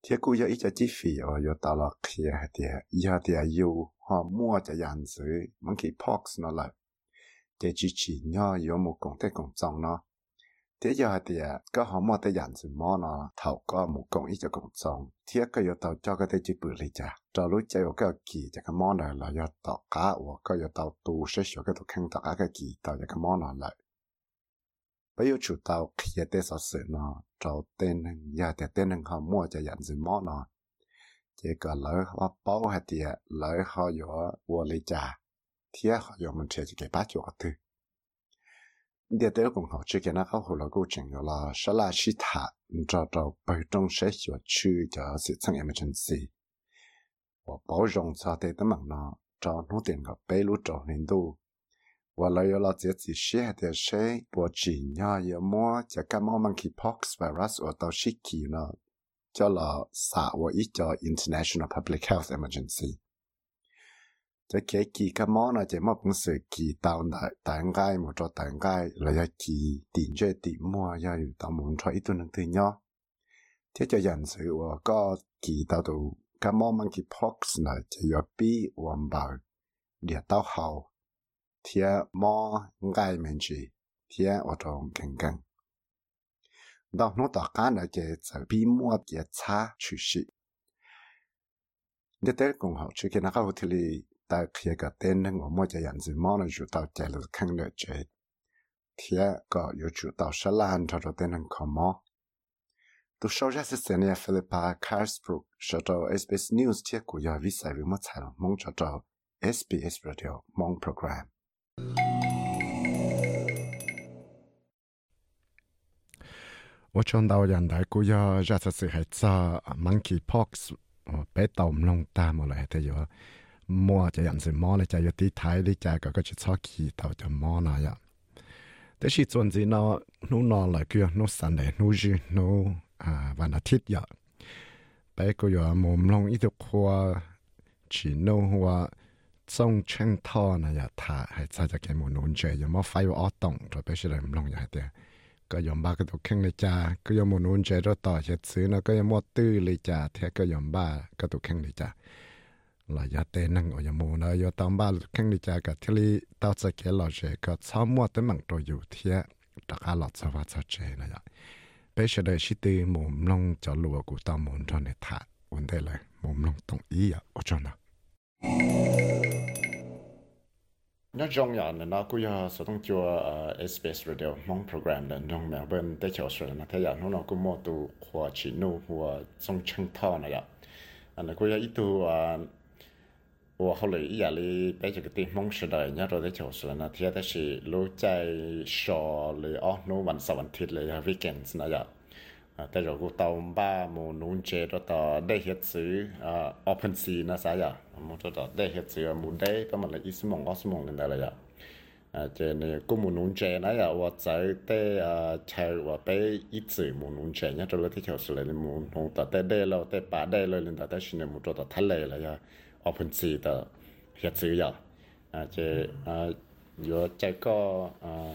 เที่ยกูยาอีจะจีฟีว่าอยู่ตลอดเขียเดียยาเดียอยู่หอมมั่วจะยันซื้อมันกี่พอกส์เนาะเลยจะจีจีเนาะยู่มูกงเต้กงจองเนาะ thế giờ thì à, có họ mua tới dàn sự mò nó thầu có một công ít cho công song, thế cái yêu tàu cho cái chỉ bự lý cha cho lúc chơi cái kỳ cho cái món này là yêu tàu cá hoặc cái yêu tàu tu sẽ sửa cái tàu khăn tàu cái kỳ tàu cái món nó lại. Bây giờ chủ tàu khi để sở sự nó cho tên nhà thì tên họ mua cho dàn sự mò nó chỉ có lỡ họ bảo hay thì à, lỡ họ có vô lý cha thế họ có mình chơi cái bắt chỗ thứ 你得提供好吃给那个火锅整个了沙拉西塔你找到北中学小区的写成 emergency 我包容沙爹的猛男找路点的白露找很多我来要了这次十二点睡我今夜要摸着感冒 monkey pox virus 我到西提了叫了萨我一叫 international public health emergency 这给几个毛呢？这么本事几到哪单街么？做单街来要几点这点么？要有到门出一顿能对 nhau。这就人数我个几到到个毛们去 pox 呢，就要比环保列到后，贴毛街面去贴我种更更。到那大家呢，就这比么也差趋势。你得共好，去给那个后头里。ta kia cả tên nên ngủ mua cho nhận gì món nó chủ tàu chạy là khăn được chế thia có yếu chủ tàu sẽ là hành cho tên nên có mó tu sau ra sẽ xem nhà Philippa Carsbrook sẽ cho SBS News thiết của nhà vi sai với mất tài mong cho cho SBS Radio mong program. 我从到人大古要，这次是还查 monkeypox，被盗弄大么来的哟。 มัวจะยันสิมอเลยจยตีไทยหรืจก็ก็จะชอบขี่เต่าจะมอนายะแต่ชีวิตจวนจีนอนูนอนเลยคือนูสันเดนูจีนูอ่าวันอาทิตย์ยะไปก็อยู่มุมลงอีทุกครัวชีโนหัวจงเชิงท่อนะยะถ้าให้ใจจะแกมุนุนเจยมอไฟว่าออตงตัวไปชิลมลงอย่างเดียก็ยอมบ้าก็ตกแข้งเลยจ้าก็ยอมมุนนเจรต่อเช็ดซื้อนะก็ยอมมอดตื้อเลยจ้าแท้ก็ยอมบ้าก็ตกแข้งเลยจ้า là ya tê năng ở mù nó yo tam ba khang đi cha cả thế li tao sẽ kể lo chế có sáu mua tới mảng đồ yêu thiệt đặc hà lọt sao vào sao chế này ạ bây giờ đây chỉ từ mù nông cho lúa của tao mồm cho này thả vấn đề là mù nông đồng ý ạ ở chỗ nào nó trong nhà này nó cũng có sử thông cho SBS Radio mong program là trong Melbourne để cho sự là thấy rằng nó cũng mua từ hoa chỉ nô hoa trong chân thọ này ạ anh cũng có ít từ 我后来伊也哩把这个地方时代，伢都在潮汕那天，但是路在少哩哦，侬晚上晚天哩 weekends 那样。啊，但是我到吧，我弄这都到那些子啊，open sea 那啥呀，我都到那些子啊，我那他们来一十蒙二十蒙的那了呀。啊，这呢，我们弄这那呀，我在在啊，才我被一次我弄这，伢都来在潮汕哩，我弄到在那了，在把那了，领导在训练我做到太累了呀。啊 offensive 的日子呀，啊，这啊，有这个啊，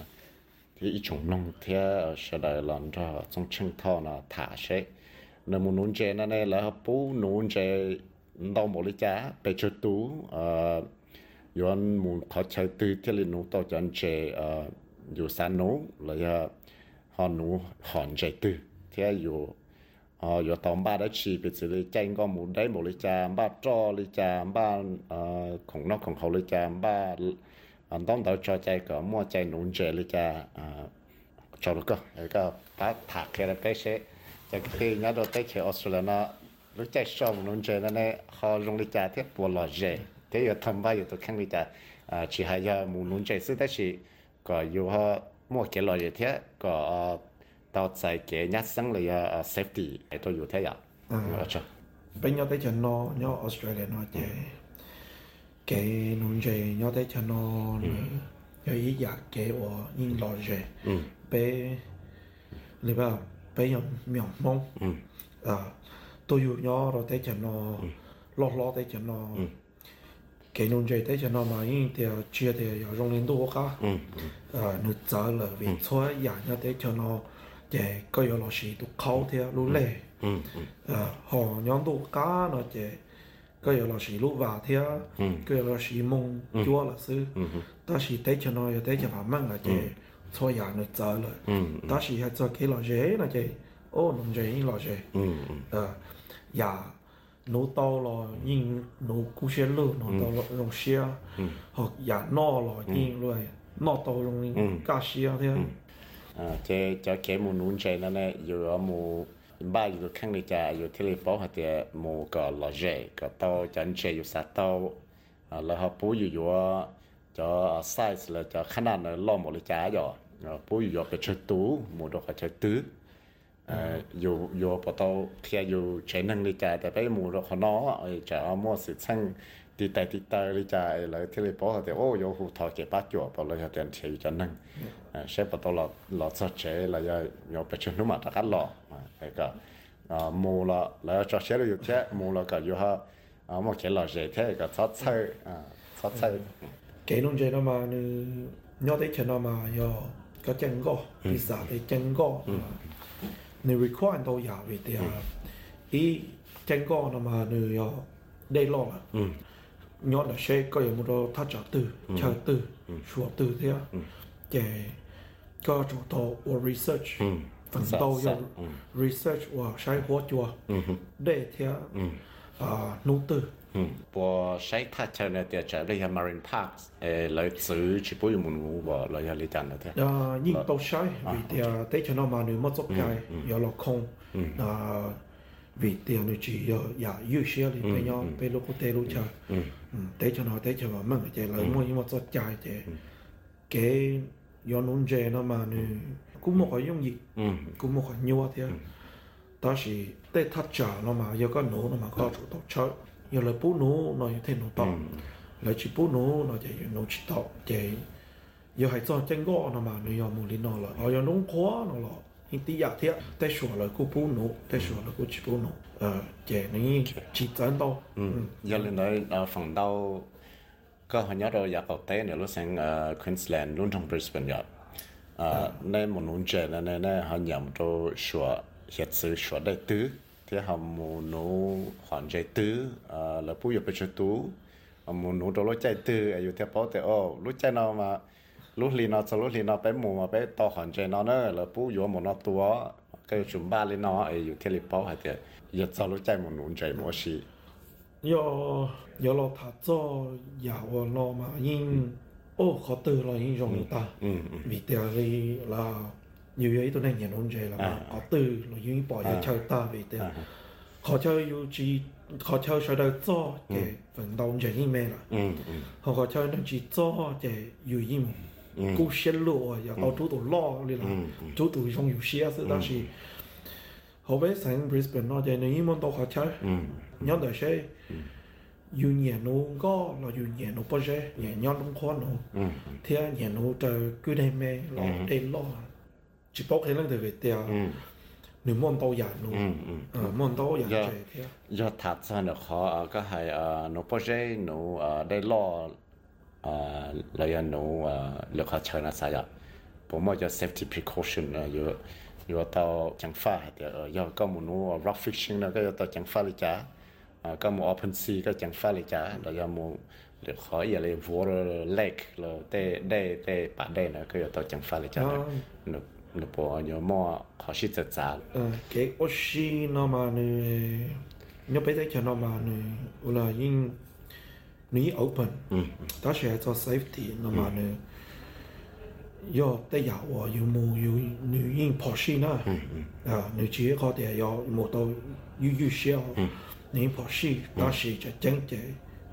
第一种农田是来让这种青草呢踏实，那么农田呢呢，然后不农田到某里家被吃毒啊，有木考察对这里农到人这啊，有三农，然后好农旱这对，这有。Ờ yo tóm ba đã chỉ bị xử lý tranh có muốn đấy một lý cha ba cho lý cha ba ờ khổng nó khổng khẩu lý cha ba anh tóm đầu cho chạy có mua chạy nún chạy lý cha ờ cho được cơ. Cái cái ta thạc cái là cái sẽ cái khi nhớ đồ tới chơi Australia nó lúc chạy sau một chạy nó này họ dùng lý cha thiết bộ lò dễ thế giờ thầm ba giờ tôi khen lý ờ, cha chỉ hay giờ muốn nún chạy xứ đó chỉ có yêu họ mua cái lò dễ thế có 到在嘅一生嚟啊 safety 系都要睇下。冇错。bên nhau tới cho nó nhau Australia nó chế cái nông chế nhau tới cho nó有一家给我印老热，被你把被人苗蒙，啊，都有nhau rồi tới cho nó lo lo tới cho nó cái nông chế tới cho nó mà in thì chia thì有用领导卡，啊，你走了为错呀，nhau tới cho nó chế có yếu là sĩ tụ khâu theo lũ lệ ờ họ nhóm tụ cá nó chế có giờ là sĩ lúc vào thế có giờ là sĩ mông chúa là sư ta sĩ tế cho nó tế cho bà mang là chế cho nhà nó chờ rồi ta sĩ hay cho cái là dễ là chế ô nông dễ là dễ nhà nấu tàu là nhưng nấu cú xe lư nấu tàu là dùng xe hoặc nhà nọ là nhưng rồi nọ tàu dùng cá เจาะเข็啊，这这给木农在那呢，有啊木，把有看อ家有体力包或者木个老热个刀，咱这有啥刀啊？然后不有有啊，叫 size 了叫看那那老木的家哟，啊，不有有个吃多，木的或者多。อยู่สัตว์เตาแล้วพอยู่อยู่จะไซส์แล้วจะขนาดนั้นล้อมบริจาคอยู่ปช่วยตู้มูดก็เตาเทียอยู่ใช้นั่งลิจาแต่ไปมู่รขน้อจะเอามอสิช่างติดแต่ติดแต่ลิจาไอเลยที่ริปยพอแต่โอ้ยหูทอเก็บปัจจุบันเลยเตียนเทียอจันนัง sẽ bắt đầu là là cho chế là do do bị chân nó mà ta cắt lọ cái cả à mù là là cho chế được chế mù là cả do ha à một cái là chế thế cái sát chơi à sát chơi cái nông chế nó mà nhớ tới chuyện nó mà yo cái chân go vì sao cái chân go như require đâu ya vì thế ý chân go nó mà như yo đây lo là nhớ là sẽ có một đồ thắt chặt từ chờ từ sửa từ thế cái có chủ tổ của research phần đầu do research và sai hóa chùa để theo à nô tư 我谁他叫呢？就在那些 marine parks，诶，来自去不用门我来下里讲的的。啊，因都sai vì thế để cho nó mà nếu mà tốt cái, giờ là không à vì thế nó chỉ giờ giờ ưu xe thì bây giờ bây lúc có tê lúc chơi, để cho nó để cho nó mang cái lại mua nhưng mà tốt cái cái cái giờ nông dân nó mà nếu cũng một cái dùng gì, cũng một cái nhiều thế, đó là để thắt chặt nó mà giờ có nổ nó mà có chủ động chơi giờ là bố nổ nó thêm nổ to là chỉ bố nổ nó chỉ nổ chỉ to chỉ giờ hay cho chân gõ nó mà nó giờ mua lên nó là ở giờ nông khó nó là hiện tí giả thiết tại sửa là cô bố nổ tại sửa là cô chỉ bố nổ ờ chỉ nó chỉ chân đâu giờ lên đấy ở phòng đâu ก็หันยาเราอยากเอาเต้เนี่ยรู้สึกเอ่อควีนส์แลนด์รุ่นทองบริสเบนยาดเอ่อในมนุษย์เจนในในหันยามเราชัวเฮ็ดซื้อชัวได้ตื้อที่หามูนูขอนใจตื้อเอ่อแล้วผู้อยู่ไปชตู้มูนูเรารู้ใจตื้ออยู่ที่เพาแต่โอ้รู้ใจเอามาลูกลีนอจะลูกลีนอไปหมู่มาไปต่อขอนใจนอเนอแล้วผู้อยู่หมูนอตัวก็อยู่ชุมบ้านเลยนอไออยู่ที่ลิปเปาหัอเดียอยากจะรู้ใจมูนูใจมั่วชี nó chạy một xí giờ giờ lo thà cho giàu lo mà nhưng ô khó từ là nhưng dùng ta. Vì thế thì là nhiều ấy tôi nên nhận ông là có từ là những bỏ ra chơi ta vì thế họ chơi yêu chỉ họ chơi sau đó cho cái vận động chơi như mẹ là. Họ có chơi nó chỉ cho cái yêu như cú xe lụa và tao chú tụ lo đi là chú tụ trong yêu xe sự đó họ sang Brisbane nó chơi nếu món tao họ chơi nhớ đời sẽ yêu nhẹ nó có là yêu nhẹ nó bao giờ nhẹ nhon không khó nó thế nhẹ nó trời cứ đem mẹ lo đem lo chỉ bốc hết lên từ Việt Nam nếu món tàu giả nó món tàu giả chơi thế giờ thật ra nó khó có hay nó bao giờ nó đây lo là nó lực họ chơi nó sao vậy bố mà cho safety precaution giờ giờ tàu chẳng phải thì giờ có một nó rock fishing nó cái tàu chẳng phải là chả có một open sea cái chẳng phải là chả. Là giờ một lực khó giờ là water lake là để để để bản đây nó cái tàu chẳng phải là chả nó nó bỏ nhớ mò khó xí chật chả. Cái oxy nó mà nó nhớ bây giờ cho nó mà nó là những nó open đó sẽ cho safety nó mà nó yo tế giả và yêu mù yêu nữ yên bỏ xí nữa à nữ chỉ có thể yo một đầu yêu yêu xeo. Nữ bỏ xí đó là cho chân chế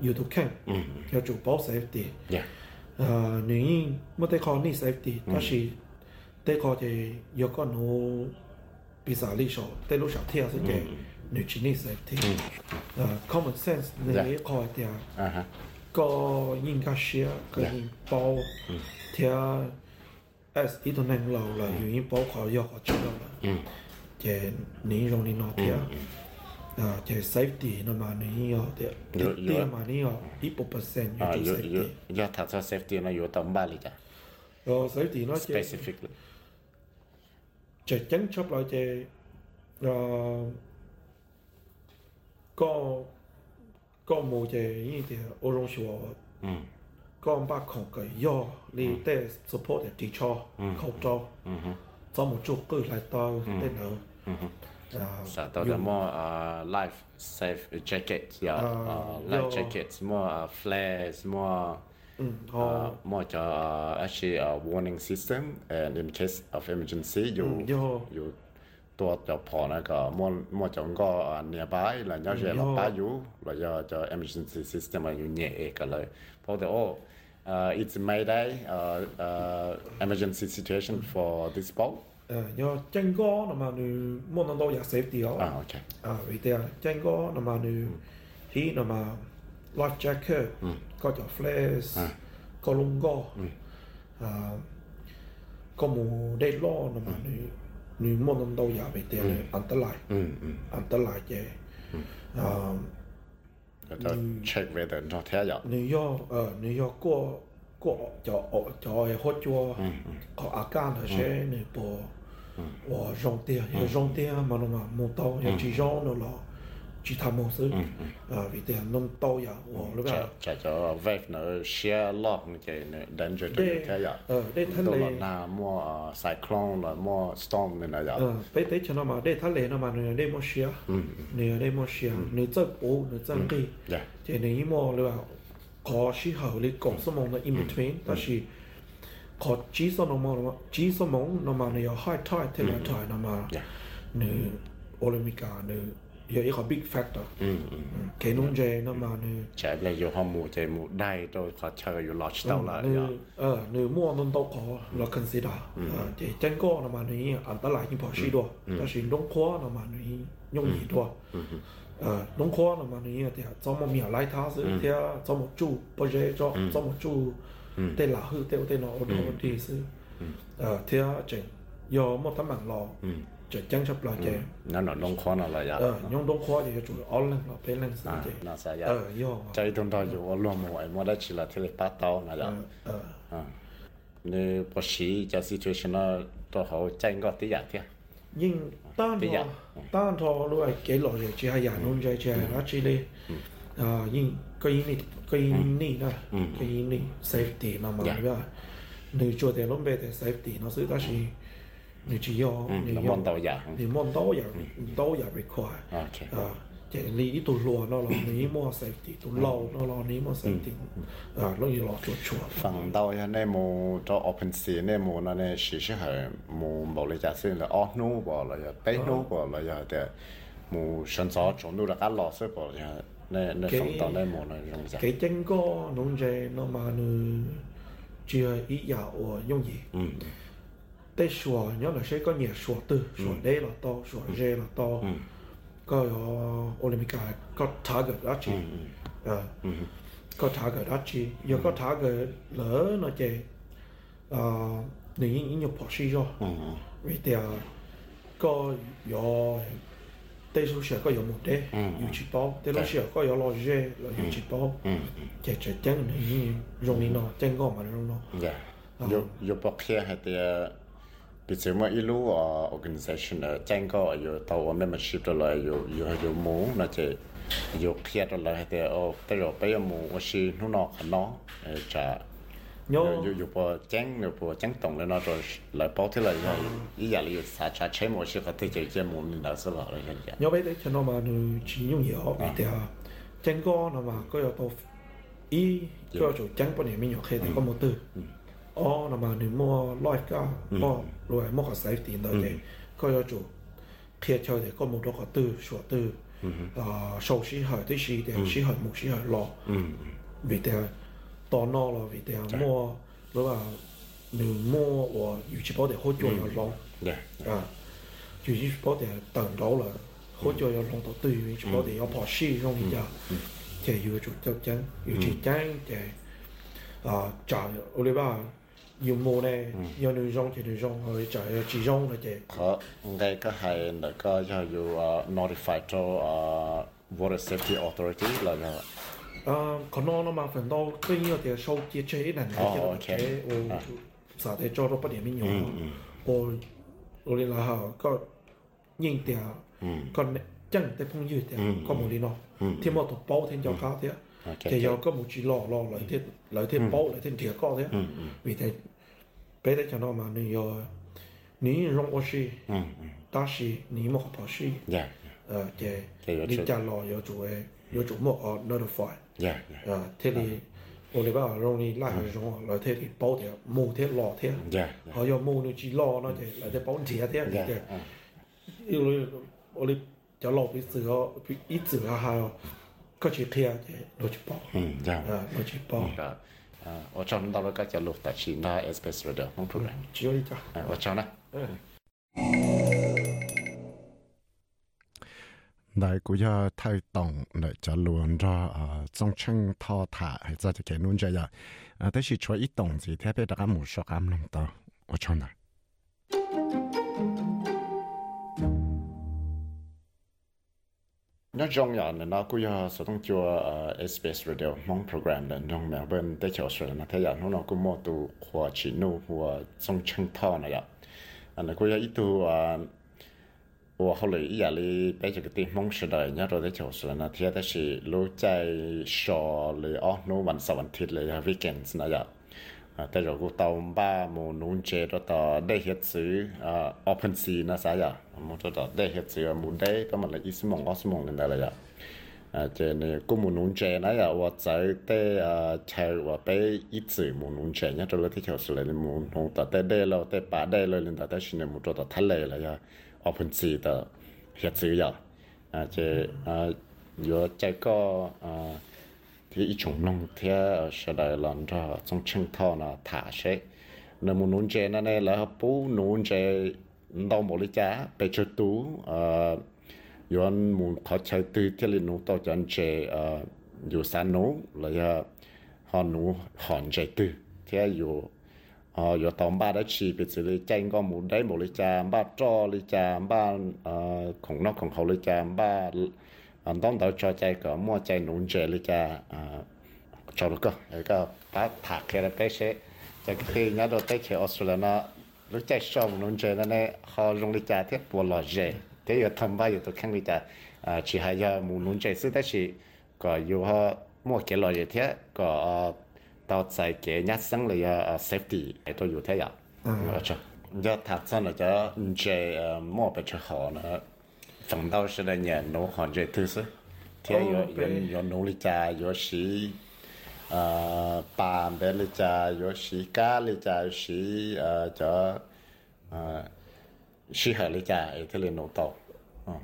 yêu tu khen cho chủ bảo safety à nữ yên mất thể khó ni safety đó là tế có thể yêu có nó bị giả lý số tế lúc sau theo sẽ cái nữ chỉ ni safety à common sense nữ có thể có yên cái xeo cái yên bảo theo as ít tuần năng lâu là yêu yên bảo khó yêu khó chịu là cái nữ trong đi nó theo à cái safety mà nữ yêu thì thì mà nữ yêu ít bộ percent yêu safety. yêu thật ra safety nó yêu tầm ba lý chả rồi safety nó specifically chỉ chắn chấp lại chỉ có có một cái như thế ô rong số có ba không cái yo li support the teacher khẩu trò cho. Một chút cứ lại tao để nữa Sa tao da mo life safe jackets ya life jackets mo flares mo uh, more uh, actually a warning system and in case of emergency you you ตัวจะพอนะก็มั่วมั่วจงก็เนียบายแล้วยังจะหลับไปอยู่แล้วจะจะ emergency system อยู่เนี่ยเองเลยเพราะแต่โอ้ uh, it's Mayday uh, uh, emergency situation for this boat 요 쨍거 나마누 모난도야 세프티요 아 오케이 아 위대야 쨍거 나마누 히 나마 라이프 재킷 거저 플레스 콜롱거 아 como de lo namanü ni monandoya vitea antalai antalai je à cho check về đến cho thế giờ. New York ở New York ừ, ừ. có có cho cho hỗ trợ có ác cảm thôi chứ nếu 와 정대 야 정대 만나마 못도 야 지정으로 기타 모습 아 위대 넘도야 와 그러니까 자자 베프너 시아 럭 이제 던저 되게야 네 탄데 나뭐 사이클론 뭐 스톰 내나야 베테 저나마 네 탄레나마 네뭐 시아 네 네뭐 시아 네저오 네저게 제네 이모 그러니까 거시 하울이 거스몽의 in between 다시 음. 곧 지소 넘어 지소 몽 넘어요 하이타이 테마타이 넘어 네 올림픽아 네 여기 거 빅 팩터 개농제 넘어는 제가 요 허무 제무 나이도 거쳐가 요 러시 달라 어 너무 어느 도고 러컨시더 제 젠고 넘어는 안달라이 버시도 다시 농코 넘어는 용이도呃，农科了嘛，你也得，怎么米来他是，得怎么住，不然怎怎么住。嗯做。tên là hư tiêu tên nó ôn ôn thì sư. Ờ chừng do một tấm bằng lò chừng chân sắp lò chè nó nó đông khoa nó là ya ờ nhung đông khoa thì chủ ôn lên lò bên lên sư chè nó sao ya ờ yo chạy tung đó dù ôn luôn mà đã chỉ là thế là bắt tao là ya ờ ờ. Nếu bác sĩ cho situation nó tôi hậu chạy ngọt tí giả thế nhưng tan thọ tan thọ luôn cái lò chỉ hay giả nôn chạy chạy nó chỉ đi. À nhưng này đó cái này safety nó mà cái nếu cho tiền lắm về thì safety nó sẽ là gì nếu chỉ có nếu món đâu giả nếu món đâu giả đâu require. À chỉ lý tụ lùa nó là lý mua safety tụ lâu nó là lý mua safety. À nó như là chuột chuột. Phần ya nên mua cho open sea nên mua nó nên chỉ sẽ là mua bảo lấy giả sử là off nu bảo là bay nu bảo là ya để mua sản xuất chúng nó là cái lò sẽ bảo là nè này rong cái chân có nông chế nó mà nó chưa ý giả ở gì. Tại sủa nhớ là sẽ có nhiều sủa từ sủa đế là to sủa rê là to. Có Olympic có target đó chị. Có target đó chị. Giờ có target lỡ nó chế nếu như nhiều bỏ xí rồi vì thế có có 對老師個有目的，有直播；對老師個有落雨，落有直播。其實真係容易咯，真個咪容易咯。有有博客係啲，比如話一路啊，organization 啊，真個有到我 membership 到來，有有有冇那隻有 peer 到來係啲哦，對咯，俾有冇我是นู่嗱可能誒就。nhớ dù dù bỏ chán rồi bỏ chán tổng lên nó rồi lại bỏ ờ. thế là rồi ý giờ là xả xả chế một chiếc cái thiết chế chơi muốn mình đã rồi lại rồi nhớ bây giờ cho nó mà nó chỉ nhung nhiều bây giờ chán co nó mà có yếu tố ý cho chỗ chán bọn này mình nhỏ khi thì có một từ. Ô nó mà nếu mua loại cả ô loại mua có sai tiền đó thì có yếu chủ khi chơi thì có một đó có từ sửa từ. Ờ sầu sĩ hỏi tới sĩ thì sĩ hỏi một sĩ hỏi lo vì thế 到嘅，佢又做撇出嚟，个冇多个得，说得。啊，手时系啲时嘅，时系冇时系落，未得。到那了，为的摸，如果你摸我有些包的好久要捞，啊，有些包的等捞了，好久要捞到对，有些包的要跑细容易呀，就有就就真，有些真的啊，炸我哋话要摸咧，有女装就女装，去就有自装嘅啫。好，应该个系那个就要啊 notify 咗啊 water safety authority 嚟嘅。 啊，可能那嘛分到对应的手机这一两台嘅，我啥的做到不点名用，我我哋啦哈个应掉个 chẳng để phong như thế có một lý nó thì một tổ bao thêm cho cao thế thì giờ có một chỉ lo lo lại thêm lại thêm bao lại thêm thiệt có thế vì thế bây giờ cho nó mà nếu你用我是，但是你莫跑是，呃，这你家老要做诶，要做莫哦 notify， Yeah, yeah. À, thế thì ờ. ông này bảo rong này lại rồi rong là thế thì bảo thế mù thế lo thế. Họ cho mù nó chỉ lo nó thế là thế bảo thế thế. Thế. yêu rồi ông này cho lo bị sửa ít sửa ha có chỉ thế thế nó chỉ bảo à ừ, dạ. ờ, nó chỉ bảo à ừ. dạ. ở trong đó là các cháu lục tại chỉ là SBS Radio không ừ, program chỉ có đi cho. Ở trong đó. Đại của giờ thay tổng để cho luôn ra ờ, à trong chân thọ thả hay ra cho cái nôn chơi à à tới khi cho ít tổng gì thế bây giờ một số cam lòng tao ở chỗ này nó trong nhà này nó cũng giờ sử dụng cho ờ, SBS Radio mong program là trong Melbourne để cho rồi nó thấy rằng nó cũng mua tu hoa chỉ nô hoa trong chân thọ này ạ. Anh cũng giờ ít tu 我后来伊也哩被这个地方时代，人家都在教书呢，贴的是路在小哩哦，侬晚上晚贴哩呀，weekends 那呀，啊，但如果到把某农节都到那些子啊，open sea 那啥呀，某都到那些子啊，某 day 都嘛来一梦二梦的那了呀，啊，这呢，过某农节那呀，我在在啊，才我被一次某农节，人家都来在教书来，某农到在那了，在把那了，人家在去呢，某都到太累了呀。奥本自己的也只有啊，这啊有这个啊，这一种农田是来让它从青草呢踏实，那么农田呢呢，然后不农田到某里家被吃毒啊，有木考察对这里农到咱这啊有三农，然后好农旱这对，这有。Ờ yo tóm ba đã chỉ bị xử lý tranh có một đấy, một lý cha, ba cho lý cha, ba ờ khổng nó khổng khẩu lý cha, ba anh tóm đầu cho chạy có mua chạy nung chạy lý cha ờ cho được cơ. Cái cái ba thả cái là bé sẽ chạy khi nhớ đầu tới khi Australia nó, lúc chạy sau một chạy nó này họ dùng lý cha thiết bộ lò dễ thế giờ thầm ba giờ tôi khăn lý cha ờ, chỉ hay giờ một nung chạy xứ đó chỉ có yêu họ mua cái lò dễ thế có 到在给人生里啊 safety 喺度要睇人，冇错。要他真系就唔借诶摸不出好呢，反倒是的年努行这特色，天有有有努力家，有时呃办别力家，有时家力家，有时呃就呃适合力家，喺这里努到，嗯。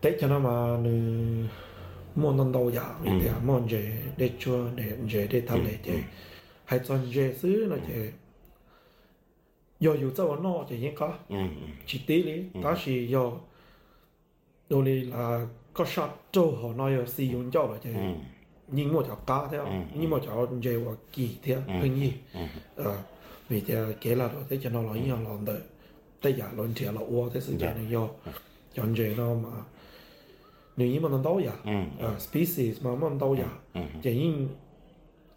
Tết cho nó mà nữ mo nan dau ya mi de mo je de chu de je để ta le je hay chon je sư là ừ. je do yu zao nó je yin ka chỉ tí lý ừ. ta chỉ do đồ li là có sát châu họ nói là sử dụng cho là je ừ. nhưng mà cháu cá theo nhưng mà cháu je wa kỳ theo hình như ờ vì thế kể là rồi thế cho nó lo yên lo đợi tới giờ luôn thiệt là uo thế sự dạ. cho này do chọn je nó mà nếu như mà nó đâu ya species mà mà đâu ya chỉ như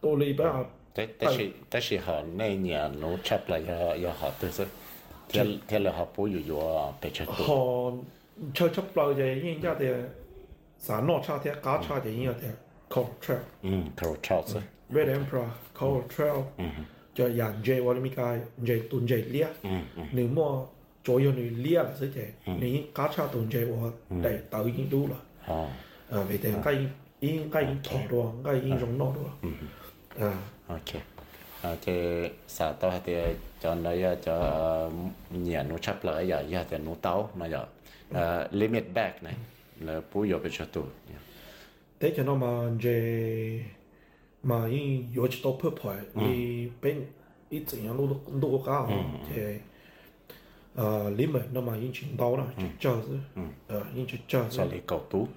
tôi lấy bao 但但是但是họ那年农chấp là要要好特色，天天了họ不有有被吃多。họ chơi chấp bao giờ như nhà thì sản nọ cha thì cá cha thì như thế coral trail. Ừ, coral trail chứ. Red emperor coral trail. cho dàn dây vào mi cái dây tuần dây lia. Nếu mà chỗ yêu người lia là sẽ thế. Nếu cá cha tuần dây vào để tự nhiên đủ rồi. À, vì thế cái yên cái yên thọ đồ, cái yên giống nó đồ. À. ok. À thế sao tao hay thì cho nó cho nhà nó chấp lại giờ giờ thì nó tao mà giờ. Limit back này là bù yếu bị cho tụ thế cho nó mà je mà in yếu chỉ tao phơi phơi đi bên ít gì nó lúc lúc cao thế ờ limit nó mà in chỉnh tao là cho chứ ờ in chỉ cho sao lại cầu tú.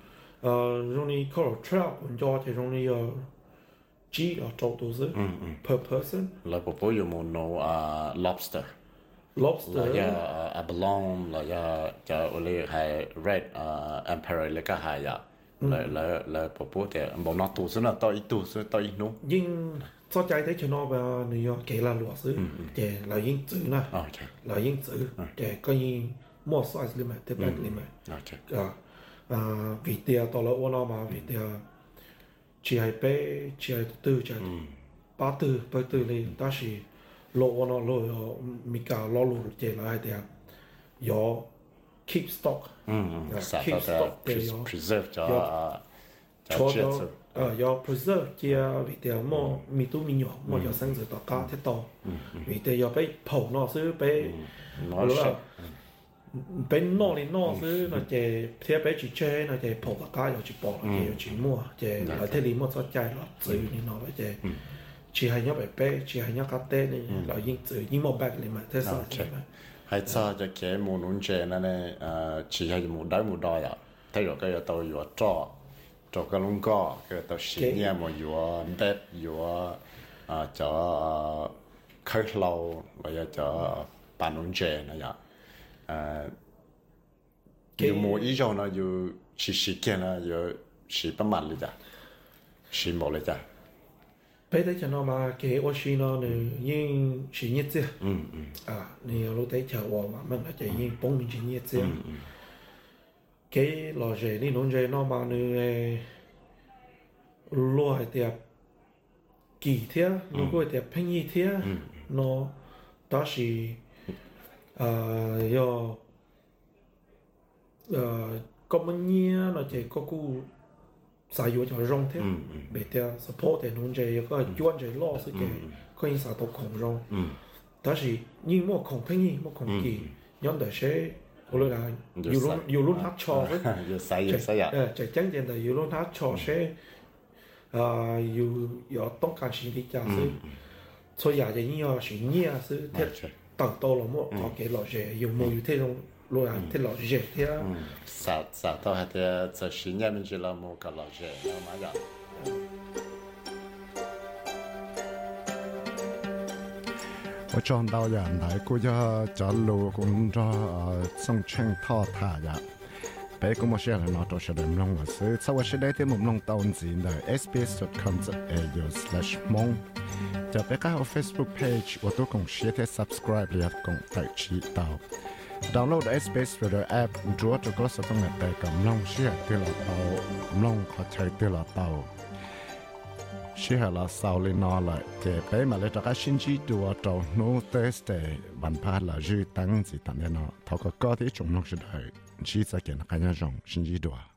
Ờ rồi đi coral trail mình cho thì rồi đi G ở trong tổ chức per person. Là có bao nhiêu một nô lobster. Lobster. Là ya abalone là ya cho oli hay red emperor là cái hay ya là là là có bao nhiêu một nó tổ chức là to ít tổ chức to ít nô nhưng cho chạy thấy cho nó và New là lúa xứ. Ừ, ừ. Để là yên chữ nè. À, là yên chữ để coi như mua size lên mà tiếp ừ. bên lên mà. À ờ, à vì tiền tao là mà vì tiền chỉ tư chỉ ba tư ba tư lên. Ta chỉ lo ôn lo mình cả lo luôn chỉ là hai tiền yo keep stock. Ờ, keep stock để yo preserve cho cho 错咗诶有 preserve 嘅为条么咪都咪用么有生就大家睇到，为条要俾泡攞水俾攞啦，俾攞嚟攞水那就睇俾住车那就泡大家又住薄啦，又住么就来睇你么所在落水你攞嘅就。chỉ hay nhớ bài bé chỉ hay nhớ cá tê này là những từ những một bạc liền mà thế sao thế mà hay cho cho cái mù nún chè nó này chỉ hay mù đáy mù đòi à Thay rồi cái tàu vừa cho cho cái lông co cái tàu xí nha mà vừa bếp vừa à cho khơi lâu rồi cho bàn nún chè nó vậy à nhiều mù ý cho nó vừa chỉ xí kia nó vừa xí bấm mặt liền xí mù liền bây giờ nó mà cái ô nó nữa nhưng chỉ nhất chứ à nếu lúc đấy chờ mà mình là chỉ nhưng bốn mình chỉ nhất chứ cái lò rể ni nó rể nó mà nữ lúa hay tiệp kỳ thế lúa hay tiệp phanh nhi thế ừ. nó đó là à yo ờ có mấy nhia nó chỉ có cú sai yo cho rong thế để ừ, ừ. theo support thì nó chỉ có chuyên chỉ lo sự cái có những sao tộc khổng rong. Đó là nhưng mà không phanh nhi mà khổng kỳ nhóm đời sẽ 我来讲，有论有论他错嘅，有使有使啊。诶，就真正的有论他错些，啊，有有东间先啲价是，所以也就应该是你啊是睇等到了么，我给老师有冇有这种。路啊，啲落雪啲啊，啥啥都系啲就新年咪就啦，冇个落雪，有乜嘢？ 我撞到人嚟，估咗就路工作送清拖塔呀。俾咁我写嚟攞到写嚟唔弄啊，所以就我写嚟啲唔弄当字嚟 sbs.com.au/slash 蒙。就俾加我 Facebook page，我都共写啲 subscribe 嚟共提指导。download SBS Radio app chúa cho có sự tăng nhập cầm long xia tiêu là tàu long có chạy tiêu là tàu shihala sauli nola te pe male taka shinji duwa to no teste van pa la ju tang zi tan no thok ko ti chung nok shi dai chi sa ken kanya jong shinji duwa.